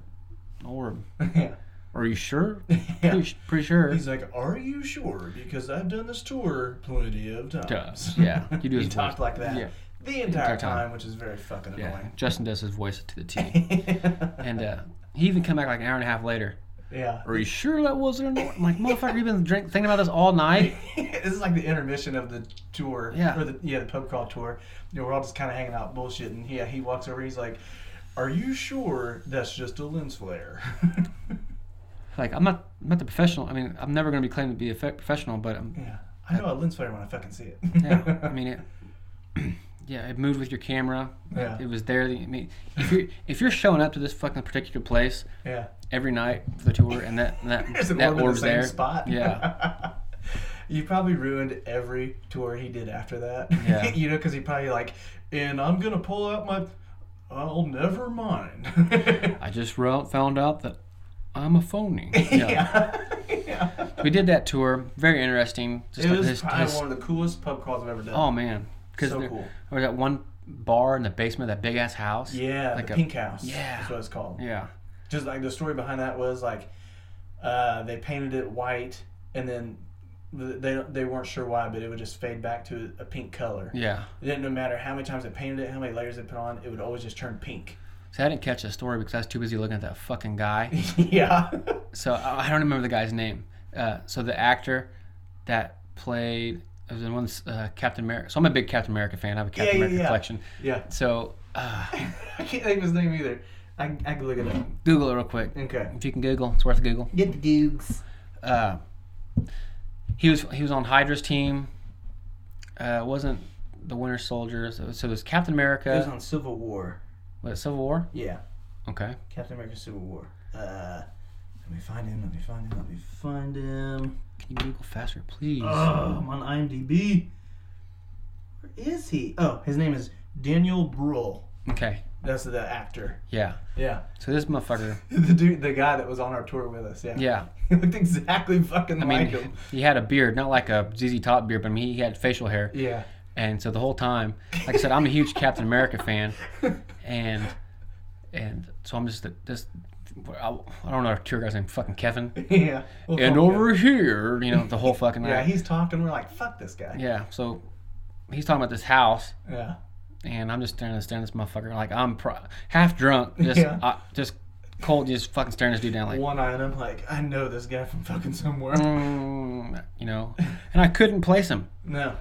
S2: orb.
S3: yeah.
S2: Are you sure?
S3: Yeah.
S2: Pretty, pretty sure.
S3: He's like, "Are you sure? Because I've done this tour plenty of times."
S2: Does. Yeah. You do
S3: he talked like that
S2: Yeah.
S3: the entire,
S2: Entire time.
S3: time, which is very fucking
S2: Yeah.
S3: annoying.
S2: Justin does his voice to the T. And uh, he even come back like an hour and a half later.
S3: yeah.
S2: Are you sure that wasn't an? I'm like, motherfucker, you've been drink, thinking about this all night.
S3: this is like the intermission of the tour.
S2: Yeah.
S3: Or the yeah, the pub crawl tour. You know, we're all just kind of hanging out bullshitting. Yeah, he walks over. He's like, "Are you sure that's just a lens flare?"
S2: Like, I'm not, I'm not the professional. I mean, I'm never going to be claimed to be a fe- professional, but um,
S3: yeah. I know a lens flare when I fucking see it.
S2: yeah, I mean it. Yeah, it moved with your camera.
S3: Yeah.
S2: It was there. I mean, if you're if you're showing up to this fucking particular place
S3: yeah.
S2: every night for the tour, and that and that
S3: There's an
S2: that
S3: orb in the same
S2: there,
S3: spot.
S2: yeah,
S3: you probably ruined every tour he did after that.
S2: Yeah.
S3: you know, because he probably like, and I'm gonna pull out my. I'll never mind.
S2: I just ro- found out that I'm a phony. Yeah.
S3: yeah.
S2: we did that tour. Very interesting. Just
S3: It
S2: like
S3: was
S2: his-
S3: probably
S2: his-
S3: one of the coolest pub crawls I've ever done.
S2: oh man, because
S3: so
S2: there,
S3: cool.
S2: there was that one bar in the basement of that big ass house.
S3: Yeah,
S2: Like
S3: the
S2: a-
S3: Pink House.
S2: yeah.
S3: That's what it's called.
S2: Yeah.
S3: Just like the story behind that was like, uh, they painted it white, and then they they weren't sure why, but it would just fade back to a pink color.
S2: Yeah.
S3: It didn't no matter how many times they painted it, how many layers they put on, it would always just turn pink.
S2: See, I didn't catch the story because I was too busy looking at that fucking guy.
S3: yeah.
S2: So I I don't remember the guy's name. Uh, so the actor that played it was in one uh, Captain America. So I'm a big Captain America fan. I have a Captain
S3: Yeah, yeah,
S2: America
S3: yeah.
S2: collection.
S3: yeah.
S2: So uh,
S3: I can't think of his name either. I, I can look it up.
S2: Google it real quick.
S3: Okay.
S2: If you can Google, it's worth a Google.
S3: Get the googs.
S2: Uh, he was he was on Hydra's team. Uh, it wasn't the Winter Soldier. So, so it was Captain America.
S3: It was on Civil War.
S2: It Civil War?
S3: Yeah.
S2: Okay.
S3: Captain America Civil War. Uh, let me find him. Let me find him. Let me find him.
S2: Can you Google faster, please?
S3: Oh, I'm on IMDb. Where is he? Oh, his name is Daniel Bruhl.
S2: Okay.
S3: That's the actor.
S2: Yeah.
S3: Yeah.
S2: So this motherfucker.
S3: The dude, the guy that was on our tour with us. Yeah.
S2: Yeah.
S3: He looked exactly fucking
S2: I mean,
S3: like him.
S2: he had a beard, not like a ZZ Top beard, but I mean, he had facial hair.
S3: Yeah.
S2: And so the whole time, like I said, I'm a huge Captain America fan, and and so I'm just this. I, I don't know our tour guy's name, fucking Kevin.
S3: yeah. We'll
S2: And over here, you know, the whole fucking
S3: Kevin. Yeah,
S2: night.
S3: he's talking. We're like, fuck this guy.
S2: Yeah. So he's talking about this house,
S3: Yeah.
S2: and I'm just staring at staring at this motherfucker like I'm pro- half drunk, just
S3: Yeah.
S2: uh, just Colt just fucking staring this dude down like,
S3: one eye and I'm like I know this guy from fucking somewhere.
S2: mm, you know, and I couldn't place him
S3: No.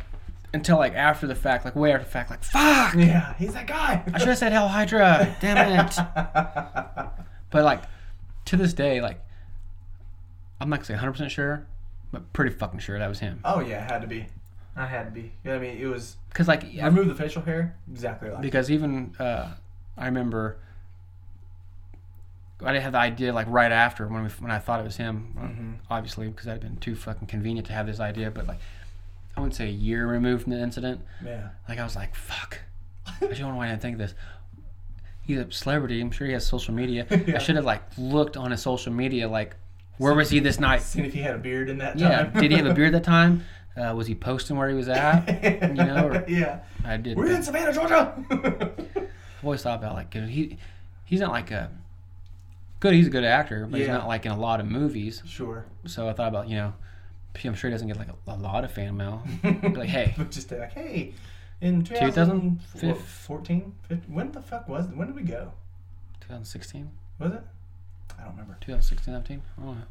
S2: Until like after the fact, like way after the fact, like fuck.
S3: Yeah, he's that guy.
S2: I should have said Hail Hydra. Damn it. But like to this day, like I'm not gonna say 100 percent sure, but pretty fucking sure that was him.
S3: oh yeah, it had to be. I had to be. Yeah, I mean, it was.
S2: Cause like
S3: I removed the facial hair exactly like.
S2: because even uh, I remember I didn't have the idea like right after when we, when I thought it was him,
S3: Mhm.
S2: obviously because that'd been too fucking convenient to have this idea. But like I wouldn't say a year removed from the incident.
S3: Yeah.
S2: Like I was like, fuck. I don't know why I didn't think of this. He's a celebrity. I'm sure he has social media.
S3: Yeah.
S2: I should have like looked on his social media, like where was he this night?
S3: Seeing if he had a beard in that time. Yeah.
S2: Did he have a beard at that time? Uh, was he posting where he was at? You know, or-
S3: yeah.
S2: I did.
S3: We're in Savannah, Georgia.
S2: I've always thought about like he he's not like a good. He's a good actor, but he's not like in a lot of movies.
S3: sure.
S2: So I thought about you know, I'm sure he doesn't get like a, a lot of fan mail. Like, hey,
S3: But just like, hey, in 2014, 15, when the fuck was it? When did we go?
S2: 2016,
S3: Was it? I don't remember.
S2: 2016, 17. I don't know.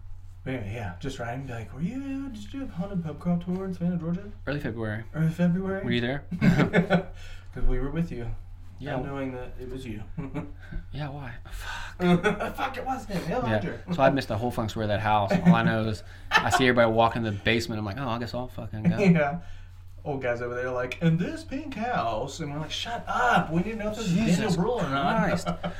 S3: But yeah, yeah, just writing. Be like, were you? Did you do a haunted pub crawl tour in Savannah, Georgia,
S2: Early February.
S3: early February?
S2: Were you there?
S3: Because we were with you.
S2: Yeah.
S3: Knowing that it was you.
S2: Yeah. Why? Fuck.
S3: Fuck, it was him. Hell,
S2: Yeah. So I missed the whole fucking story of that house. All I know is I see everybody walking in the basement. I'm like, oh, I guess I'll fucking go.
S3: yeah. Old guys over there like, in this pink house, and we're like, shut up. We need to know if this is
S2: Jesus
S3: Daniel or not.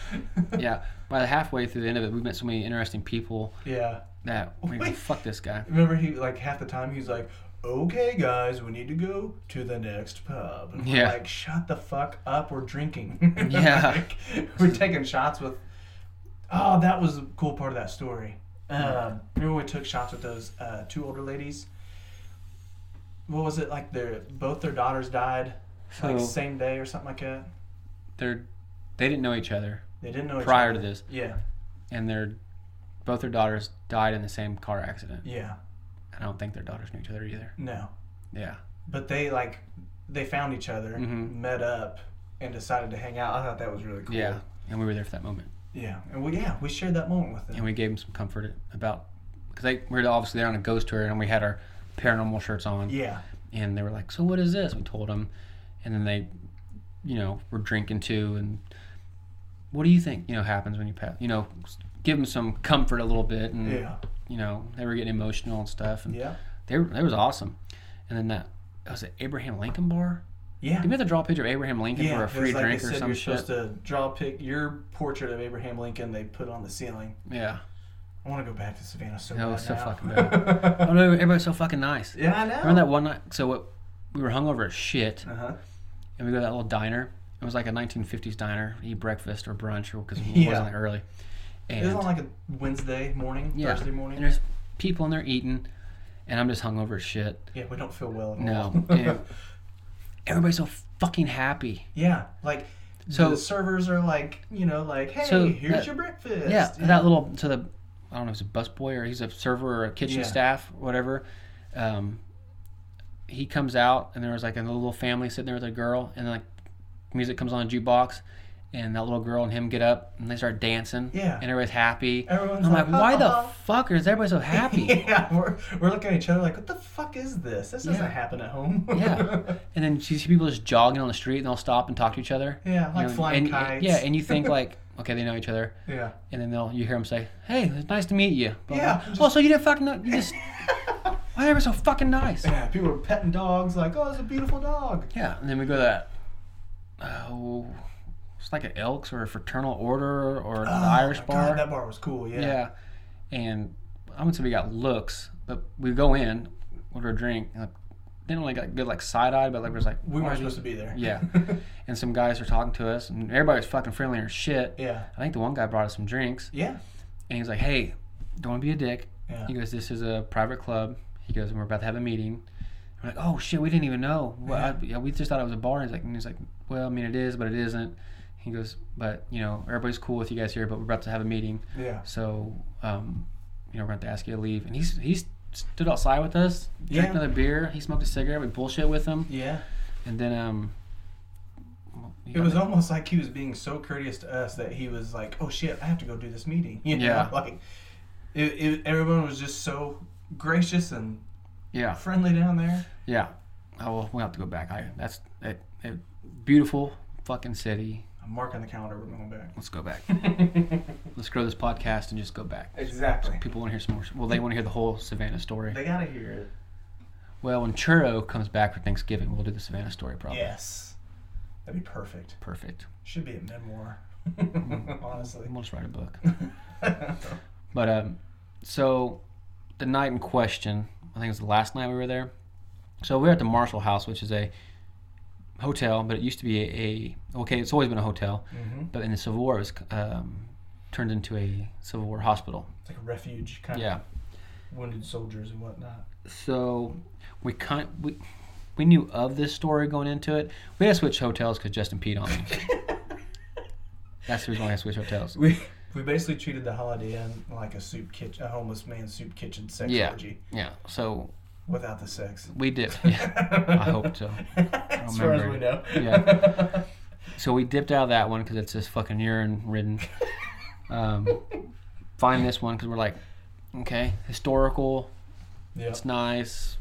S2: Yeah. By the halfway through the end of it, we met so many interesting people
S3: yeah.
S2: that we go, fuck this guy.
S3: Remember, he like half the time he's like, "Okay, guys, we need to go to the next pub." And
S2: Yeah.
S3: like, shut the fuck up. We're drinking.
S2: Yeah.
S3: Like, we're taking shots with. Oh, that was a cool part of that story. Um, remember we took shots with those uh, two older ladies. What was it like? Their both their daughters died like same day or something like that.
S2: they're they didn't know each other
S3: They didn't know each
S2: prior to this,
S3: Yeah,
S2: and their both their daughters died in the same car accident.
S3: yeah,
S2: I don't think their daughters knew each other either.
S3: no,
S2: Yeah.
S3: but they like they found each other,
S2: Mhm.
S3: met up, and decided to hang out. I thought that was really cool.
S2: Yeah. And we were there for that moment,
S3: Yeah, and we yeah we shared that moment with them.
S2: and we gave them some comfort about because they we were obviously there on a ghost tour, and we had our paranormal shirts on,
S3: yeah,
S2: and they were like, "So what is this?" We told them, and then they, you know, were drinking too, and what do you think you know happens when you pass? You know, give them some comfort a little bit, and
S3: yeah,
S2: you know they were getting emotional and stuff, and
S3: yeah,
S2: they were, they was awesome. And then that was it Abraham Lincoln bar.
S3: yeah.
S2: Did we have to draw a picture of Abraham Lincoln
S3: yeah,
S2: for a free
S3: like
S2: drink or
S3: said
S2: some
S3: you're
S2: shit?
S3: supposed to draw a pic your portrait of Abraham Lincoln. They put on the ceiling.
S2: Yeah.
S3: I want to go back to Savannah so
S2: That
S3: bad
S2: was so
S3: now.
S2: fucking bad. Oh no, everybody's so fucking nice.
S3: yeah, I know.
S2: Remember that one night? So what? We were hungover as shit,
S3: Uh huh.
S2: and we go to that little diner. It was like a 1950s diner. Eat breakfast or brunch, because it
S3: Yeah.
S2: wasn't that early.
S3: It was on like a Wednesday morning,
S2: Yeah.
S3: Thursday morning.
S2: and there's people and they're eating, and I'm just hungover as shit.
S3: Yeah, we don't feel well at
S2: No, and everybody's so fucking happy.
S3: yeah, like
S2: So-
S3: the servers are like, you know, like, hey,
S2: So
S3: here's
S2: that-
S3: your breakfast.
S2: Yeah, that little so the I don't know if he's a busboy or he's a server or a kitchen
S3: Yeah.
S2: staff, whatever. Um, he comes out and there was like a little family sitting there with a girl, and like music comes on a jukebox, and that little girl and him get up and they start dancing.
S3: Yeah.
S2: and everybody's happy.
S3: Everyone's
S2: I'm like,
S3: like,
S2: why the fuck is everybody so happy?
S3: yeah, we're, we're looking at each other like, what the fuck is this? This doesn't happen at home.
S2: Yeah. and then you see people just jogging on the street and they'll stop and talk to each other.
S3: yeah, like
S2: You know,
S3: flying
S2: and,
S3: kites.
S2: Yeah, and you think like, okay, they know each other,
S3: yeah.
S2: and then they'll you hear them say, "Hey, it's nice to meet you." Blah,
S3: Yeah,
S2: blah.
S3: just-
S2: oh, so you didn't fucking know? You just why are they so fucking nice?
S3: Yeah, people are petting dogs like, oh, it's a beautiful dog.
S2: Yeah, and then we go to that. Oh, it's like an Elks or a Fraternal Order or an
S3: Oh,
S2: Irish bar.
S3: God, that bar was cool. Yeah.
S2: yeah. and I wouldn't say we got looks, but we go in, order a drink, and like, didn't really get good like side eye, but like was like
S3: We weren't supposed to be there.
S2: Yeah, and some guys are talking to us, and everybody was fucking friendly as shit.
S3: yeah.
S2: I think the one guy brought us some drinks,
S3: Yeah.
S2: and he's like, "Hey, don't want to be a dick."
S3: Yeah.
S2: He goes, "This is a private club." He goes, "and "We're about to have a meeting." We're like, "Oh shit, we didn't even know. Well, I, yeah, we just thought it was a bar." He's like, and he's like, "Well, I mean, it is, but it isn't." He goes, "But you know, everybody's cool with you guys here, but we're about to have a meeting,
S3: Yeah.
S2: so um, you know, we're going to have to ask you to leave." And he's he's stood outside with us, drank
S3: Yeah.
S2: another beer. He smoked a cigarette. We bullshit with him,
S3: Yeah.
S2: and then um,
S3: It was almost like he was being so courteous to us that he was like, "Oh shit, I have to go do this meeting." You know?
S2: Yeah.
S3: like it, it, everyone was just so gracious and
S2: yeah,
S3: friendly down there.
S2: yeah. Oh, well, we'll have to go back. I that's it, it, beautiful fucking city.
S3: I'm marking the calendar. We're going back.
S2: Let's go back. Let's grow this podcast and just go back.
S3: exactly.
S2: People want to hear some more. Well, they want to hear the whole Savannah story.
S3: They gotta hear it.
S2: Well, when Churro comes back for Thanksgiving, we'll do the Savannah story probably.
S3: Yes, that'd be perfect.
S2: Perfect.
S3: Should be a memoir. Honestly.
S2: We'll just write a book. But um, so the night in question, I think it was the last night we were there. So we were at the Marshall House, which is a hotel, but it used to be a, a okay. It's always been a hotel,
S3: hmm
S2: but in the Civil War, it was um, turned into a Civil War hospital.
S3: It's like a refuge, kind
S2: Yeah.
S3: of wounded soldiers and whatnot.
S2: So we kind we we knew of this story going into it. We had to switch hotels because Justin peed on me. That's the reason why I had to switch hotels.
S3: We we basically treated the Holiday Inn like a soup kitchen, a homeless man's soup kitchen sex
S2: Yeah.
S3: orgy
S2: Yeah. So
S3: without the sex.
S2: we did. Yeah.
S3: I
S2: hope so.
S3: as far as we know.
S2: Yeah. So we dipped out of that one because it's just fucking urine ridden. Um, find this one because we're like, okay, historical.
S3: yeah.
S2: It's nice.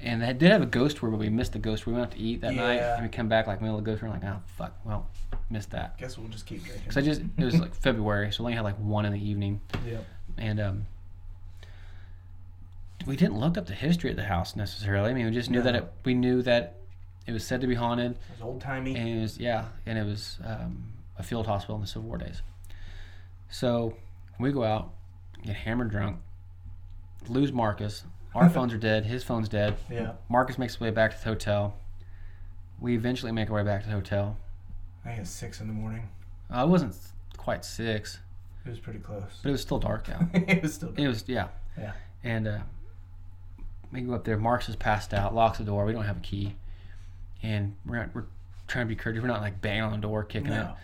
S2: And they did have a ghost tour, but we missed the ghost tour. We went out to eat that night, and we come back like middle of the ghost tour. and like, oh fuck, well, missed that.
S3: Guess we'll just keep drinking.
S2: Because I just it was like February, so we only had like one in the evening,
S3: Yep.
S2: and um, we didn't look up the history of the house necessarily. I mean, we just knew that it. We knew that it was said to be haunted.
S3: It was old timey.
S2: and it was yeah, and it was um, a field hospital in the Civil War days. So we go out, get hammered drunk, lose Marcus. Our phones are dead. His phone's dead.
S3: Yeah.
S2: Marcus makes his way back to the hotel. We eventually make our way back to the hotel.
S3: I think it's six in the morning.
S2: Uh, it wasn't quite six,
S3: It was pretty close.
S2: but it was still dark out.
S3: it was still. Dark.
S2: It was yeah.
S3: Yeah.
S2: And uh, we go up there. Marcus is passed out. Locks the door. We don't have a key, and we're not, we're trying to be courteous. We're not like banging on the door, kicking it.
S3: No.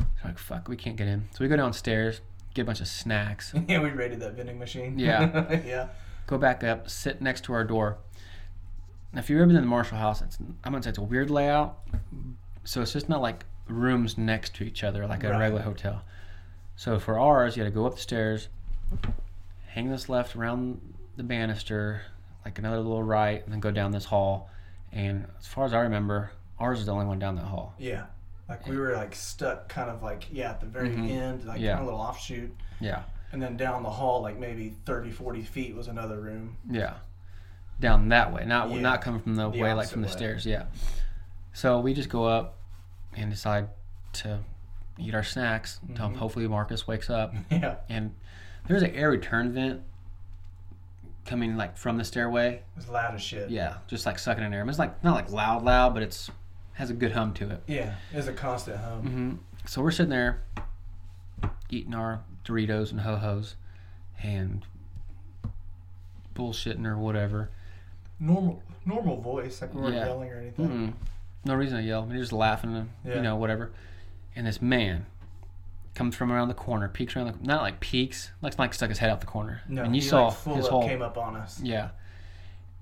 S2: So like fuck, we can't get in. So we go downstairs, get a bunch of snacks,
S3: Yeah, we raided that vending machine.
S2: Yeah.
S3: yeah.
S2: go back up, sit next to our door. Now, if you've ever been in the Marshall House, it's I'm gonna say it's a weird layout. So it's just not like rooms next to each other like a
S3: Right.
S2: regular hotel. So for ours, you had to go up the stairs, hang this left around the banister, like another little right, and then go down this hall. And as far as I remember, ours is the only one down that hall.
S3: Yeah. Like we were like stuck kind of like yeah at the very
S2: Mhm.
S3: end like
S2: Yeah.
S3: kind of a little offshoot
S2: Yeah,
S3: and then down the hall like maybe 30 40 feet was another room
S2: yeah, down that way, not
S3: Yeah.
S2: not coming from the,
S3: The
S2: way like from the
S3: way.
S2: stairs. Yeah. So we just go up and decide to eat our snacks until
S3: Mhm.
S2: hopefully Marcus wakes up.
S3: yeah
S2: And there's an air return vent coming like from the stairway.
S3: it was loud as shit
S2: Yeah, just like sucking in air. It's like not like loud, loud, but it's has a good hum to it.
S3: yeah it was a constant hum
S2: hmm So we're sitting there eating our Doritos and ho hos and bullshitting or whatever.
S3: normal normal voice like we weren't
S2: Yeah.
S3: yelling or anything
S2: Mm-mm. No reason to yell. I mean, just laughing and
S3: Yeah.
S2: you know whatever. And this man comes from around the corner, peeks around the not like peeks, like like stuck his head out the corner.
S3: no
S2: and you
S3: he,
S2: saw
S3: like, full
S2: his
S3: up
S2: whole
S3: came up on us
S2: yeah.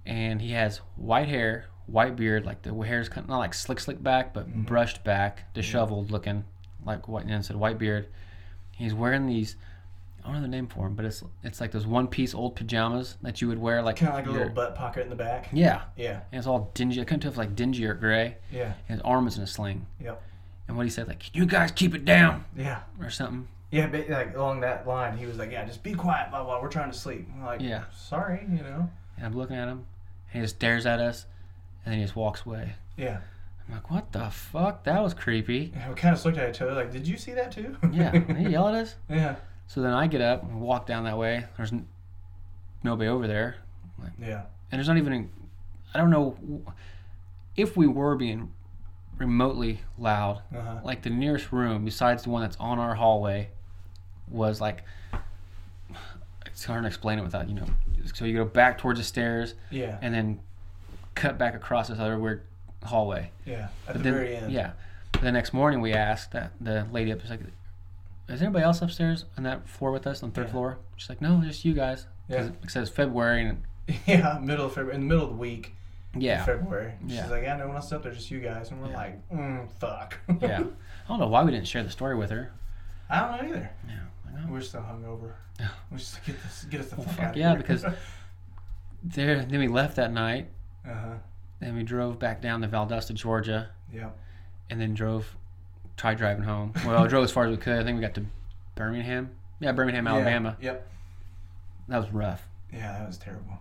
S2: And he has white hair, white beard, like the hair's kind of not like slick slick back, but
S3: Mhm.
S2: brushed back, disheveled looking, like white. And said white beard. He's wearing these. I don't know the name for them, but it's it's like those one piece old pajamas that you would wear like
S3: kind of like a little butt pocket in the back
S2: yeah.
S3: yeah
S2: And it's all dingy. I couldn't tell if like dingy or gray.
S3: yeah
S2: And his arm is in a sling.
S3: Yep.
S2: And what he said, like, you guys keep it down
S3: yeah
S2: or something.
S3: yeah but like along that line he was like yeah just be quiet blah blah we're trying to sleep I'm like
S2: Yeah.
S3: sorry you know
S2: And I'm looking at him, and he just stares at us, and then he just walks away.
S3: yeah
S2: I'm like, what the fuck? That was creepy.
S3: Yeah, we kind of looked at each other like, "Did you see that too?"
S2: Yeah. Did he yell at us?
S3: yeah,
S2: So then I get up and walk down that way. There's n- nobody over there.
S3: yeah,
S2: And there's not even, a, I don't know if we were being remotely loud.
S3: uh huh,
S2: Like the nearest room, besides the one that's on our hallway, was like, it's hard to explain it without, you know. So you go back towards the stairs
S3: yeah,
S2: and then cut back across this other weird hallway.
S3: yeah. At
S2: But
S3: the
S2: then-
S3: very end,
S2: Yeah. But the next morning we asked that the lady up was like, "Is anybody else upstairs on that floor with us on the third
S3: Yeah.
S2: floor?" She's like, "No, just you guys."
S3: Yeah.
S2: It says February and
S3: yeah. Middle of February, in the middle of the week,
S2: Yeah.
S3: in February.
S2: Yeah.
S3: She's like, yeah, no one else up there, just you guys. And we're
S2: Yeah.
S3: like, mm, fuck.
S2: Yeah. I don't know why we didn't share the story with her.
S3: I don't know either.
S2: Yeah. Know.
S3: We're still hungover.
S2: Yeah.
S3: We just get this, get us the
S2: Well,
S3: fuck
S2: fuck
S3: out of
S2: yeah,
S3: here.
S2: because- There. Then we left that night.
S3: uh huh.
S2: Then we drove back down to Valdosta, Georgia,
S3: Yeah.
S2: and then drove, tried driving home. Well, drove as far as we could. I think we got to Birmingham. Yeah, Birmingham, Alabama.
S3: Yeah. Yep.
S2: That was rough.
S3: Yeah, that was terrible.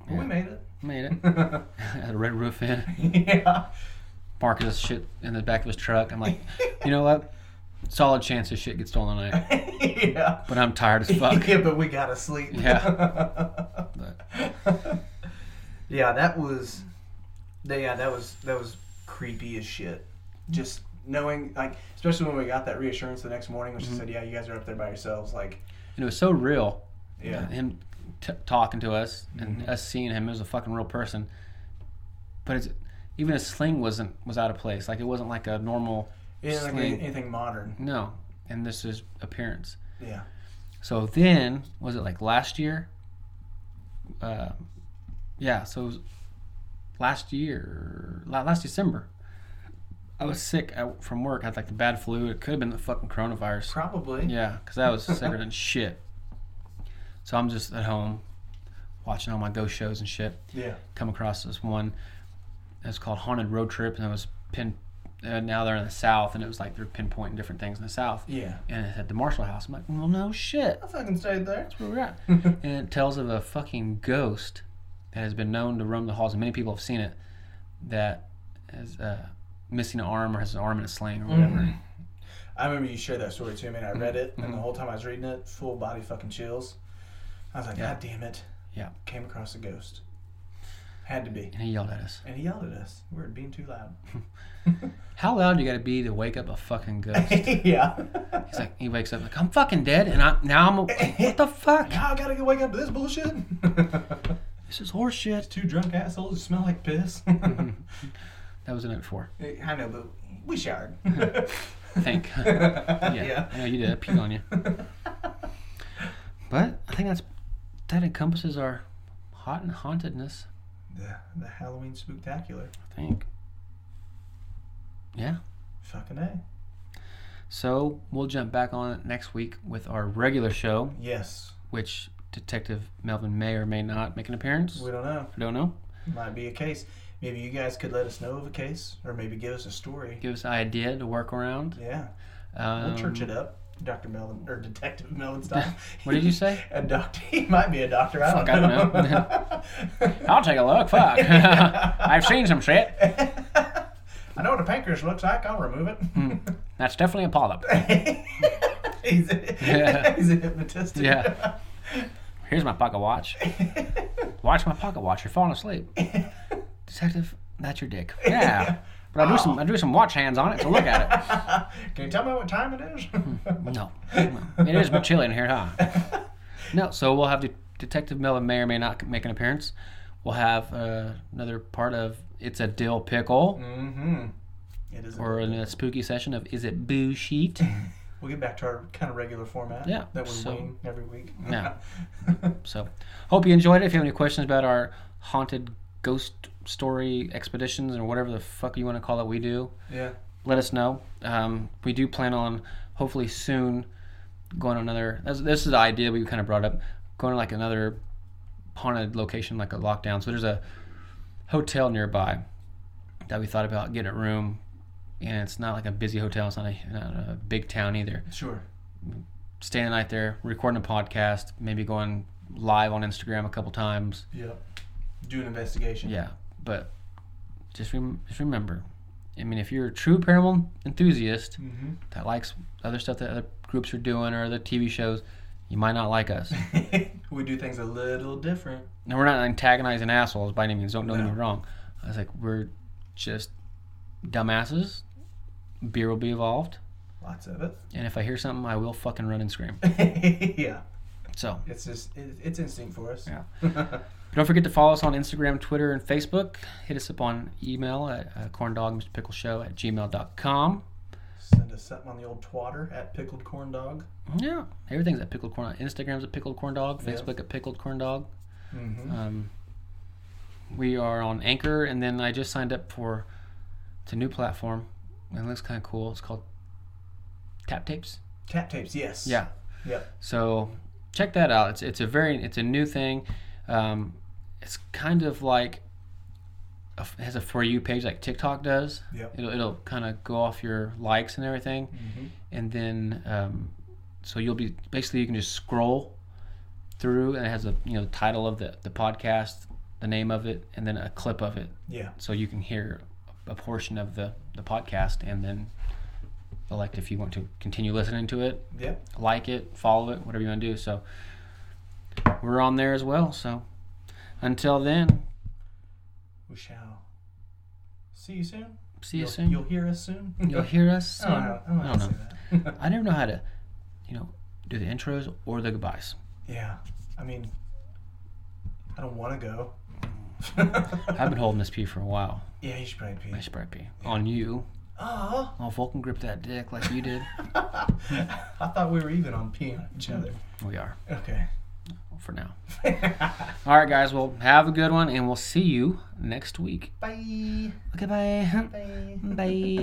S3: But
S2: Yeah.
S3: we made it.
S2: Made it. Had a Red Roof Inn.
S3: yeah.
S2: Marcus shit in the back of his truck. I'm like, you know what? Solid chance this shit gets stolen tonight.
S3: yeah.
S2: But I'm tired as fuck.
S3: yeah, but we gotta sleep.
S2: Yeah.
S3: yeah, that was. Yeah, that was that was creepy as shit. Just knowing, like, especially when we got that reassurance the next morning, when she
S2: Mhm.
S3: said, "Yeah, you guys are up there by yourselves." Like,
S2: And it was so real.
S3: yeah,
S2: Him t- talking to us and
S3: Mhm.
S2: us seeing him as a fucking real person. But it's even his sling wasn't was out of place. Like it wasn't like a normal
S3: yeah, like anything modern.
S2: no. And this is appearance.
S3: Yeah.
S2: So then was it like last year? Uh, yeah. So it was last year, last December. I was sick from work. I had like the bad flu. It could have been the fucking coronavirus.
S3: Probably.
S2: Yeah, because I was sicker than shit. So I'm just at home watching all my ghost shows and shit.
S3: Yeah.
S2: Come across this one. It's called Haunted Road Trip, and it was pin. Uh, now they're in the south, and it was like they're pinpointing different things in the south.
S3: Yeah.
S2: And it had the Marshall House. I'm like, well, no shit.
S3: I fucking stayed there.
S2: That's where we're at. and it tells of a fucking ghost that has been known to roam the halls, and many people have seen it. That is uh, missing an arm or has an arm in a sling or whatever.
S3: Mhm. I remember you shared that story to me, and I read it, and
S2: Mhm.
S3: the whole time I was reading it, full body fucking chills. I was like,
S2: Yeah.
S3: God damn it.
S2: Yeah.
S3: Came across a ghost. Had to be.
S2: And he yelled at us.
S3: And he yelled at us. We were being too loud.
S2: How loud do you got to be to wake up a fucking ghost?
S3: yeah.
S2: He's like, he wakes up like, I'm fucking dead, and I now I'm like, what the fuck?
S3: Now I gotta go wake up to this bullshit.
S2: This is horse shit.
S3: Two drunk assholes who smell like piss. Mm-hmm.
S2: That was the night before.
S3: I know, but we showered.
S2: I think. yeah,
S3: yeah.
S2: I know you did. I peed on you. But I think that's that encompasses our hot and hauntedness.
S3: The, the Halloween spooktacular.
S2: I think. Yeah.
S3: Fucking A.
S2: So we'll jump back on it next week with our regular show,
S3: Yes.
S2: which Detective Melvin may or may not make an appearance.
S3: We don't know.
S2: I don't know.
S3: Might be a case. Maybe you guys could let us know of a case, or maybe give us a story.
S2: Give us an idea to work around.
S3: Yeah.
S2: Um,
S3: We'll church it up. Dr. Melvin, or Detective Melvin style.
S2: What did you say?
S3: a doctor. He might be a doctor. I don't
S2: Fuck, I
S3: know.
S2: don't know. I'll take a look. Fuck. I've seen some shit.
S3: I know what a pancreas looks like. I'll remove it.
S2: Hmm. That's definitely a polyp.
S3: he's, a,
S2: Yeah.
S3: he's a hypnotist.
S2: Yeah. Here's my pocket watch. Watch my pocket watch. You're falling asleep. Detective, that's your dick. Yeah. But I do some I do some watch hands on it, so look at it.
S3: Can you tell me what time it is?
S2: No. no. It is a bit chilly in here, huh? No, so we'll have the Detective Melvin may or may not make an appearance. We'll have uh, another part of It's a Dill Pickle.
S3: mm-hmm. It is.
S2: Or in a spooky session of Is It Boo Sheet?
S3: We'll get back to our kind of regular format.
S2: Yeah,
S3: That we
S2: so-
S3: wing every week.
S2: Yeah. So, hope you enjoyed it. If you have any questions about our haunted ghost story expeditions or whatever the fuck you want to call it, we do.
S3: yeah.
S2: Let us know. Um, we do plan on hopefully soon going to another. This, this is the idea we kind of brought up. Going to like another haunted location, like a lockdown. So there's a hotel nearby that we thought about getting a room, and it's not like a busy hotel. It's not a, not a big town either
S3: Sure.
S2: staying the night there, recording a podcast, maybe going live on Instagram a couple times.
S3: Yep. Do an investigation.
S2: Yeah, but just rem- just remember, I mean, if you're a true paranormal enthusiast
S3: Mm-hmm.
S2: that likes other stuff that other groups are doing or other TV shows, you might not like us.
S3: we do things a little different.
S2: and we're not antagonizing assholes by any means. Don't don't get
S3: No.
S2: me wrong. I was like, we're just dumbasses. Beer will be evolved,
S3: Lots of it.
S2: and if I hear something, I will fucking run and scream.
S3: yeah.
S2: So.
S3: It's just it, it's instinct for us.
S2: Yeah. Don't forget to follow us on Instagram, Twitter, and Facebook. Hit us up on email at uh, corndogmrpickleshow at gmail.com.
S3: Send us something on the old twatter at pickled corn dog.
S2: Yeah, everything's at pickled corn. Instagram's at pickled corn dog. Facebook at pickled corn dog.
S3: Mm-hmm.
S2: Um, we are on Anchor, and then I just signed up for it's a new platform. It looks kind of cool. It's called Tap Tapes.
S3: Tap tapes, yes.
S2: Yeah.
S3: Yep.
S2: So check that out. It's it's a very it's a new thing. Um, it's kind of like a, it has a for you page like TikTok does.
S3: Yep.
S2: It'll it'll kind of go off your likes and everything,
S3: Mhm.
S2: and then um, so you'll be basically you can just scroll through and it has a you know the title of the the podcast, the name of it, and then a clip of it,
S3: Yeah.
S2: so you can hear a portion of the the podcast and then elect if you want to continue listening to it
S3: Yep.
S2: like it, follow it, whatever you want to do. So we're on there as well. So until then,
S3: We shall see you soon.
S2: see you
S3: you'll,
S2: soon.
S3: You'll hear us soon.
S2: You'll hear us
S3: I don't know. I don't know.
S2: I don't
S3: that.
S2: I never know how to, you know, do the intros or the goodbyes.
S3: yeah. I mean, I don't want to go.
S2: I've been holding this pee for a while.
S3: Yeah, you should probably pee.
S2: I should probably pee on you.
S3: Oh.
S2: Oh, Vulcan grip that dick like you did.
S3: I thought we were even on peeing on each other.
S2: we are
S3: Okay.
S2: For now. All right, guys. Well, have a good one, and we'll see you next week.
S3: Bye.
S2: Okay, bye.
S3: Bye.
S2: Bye.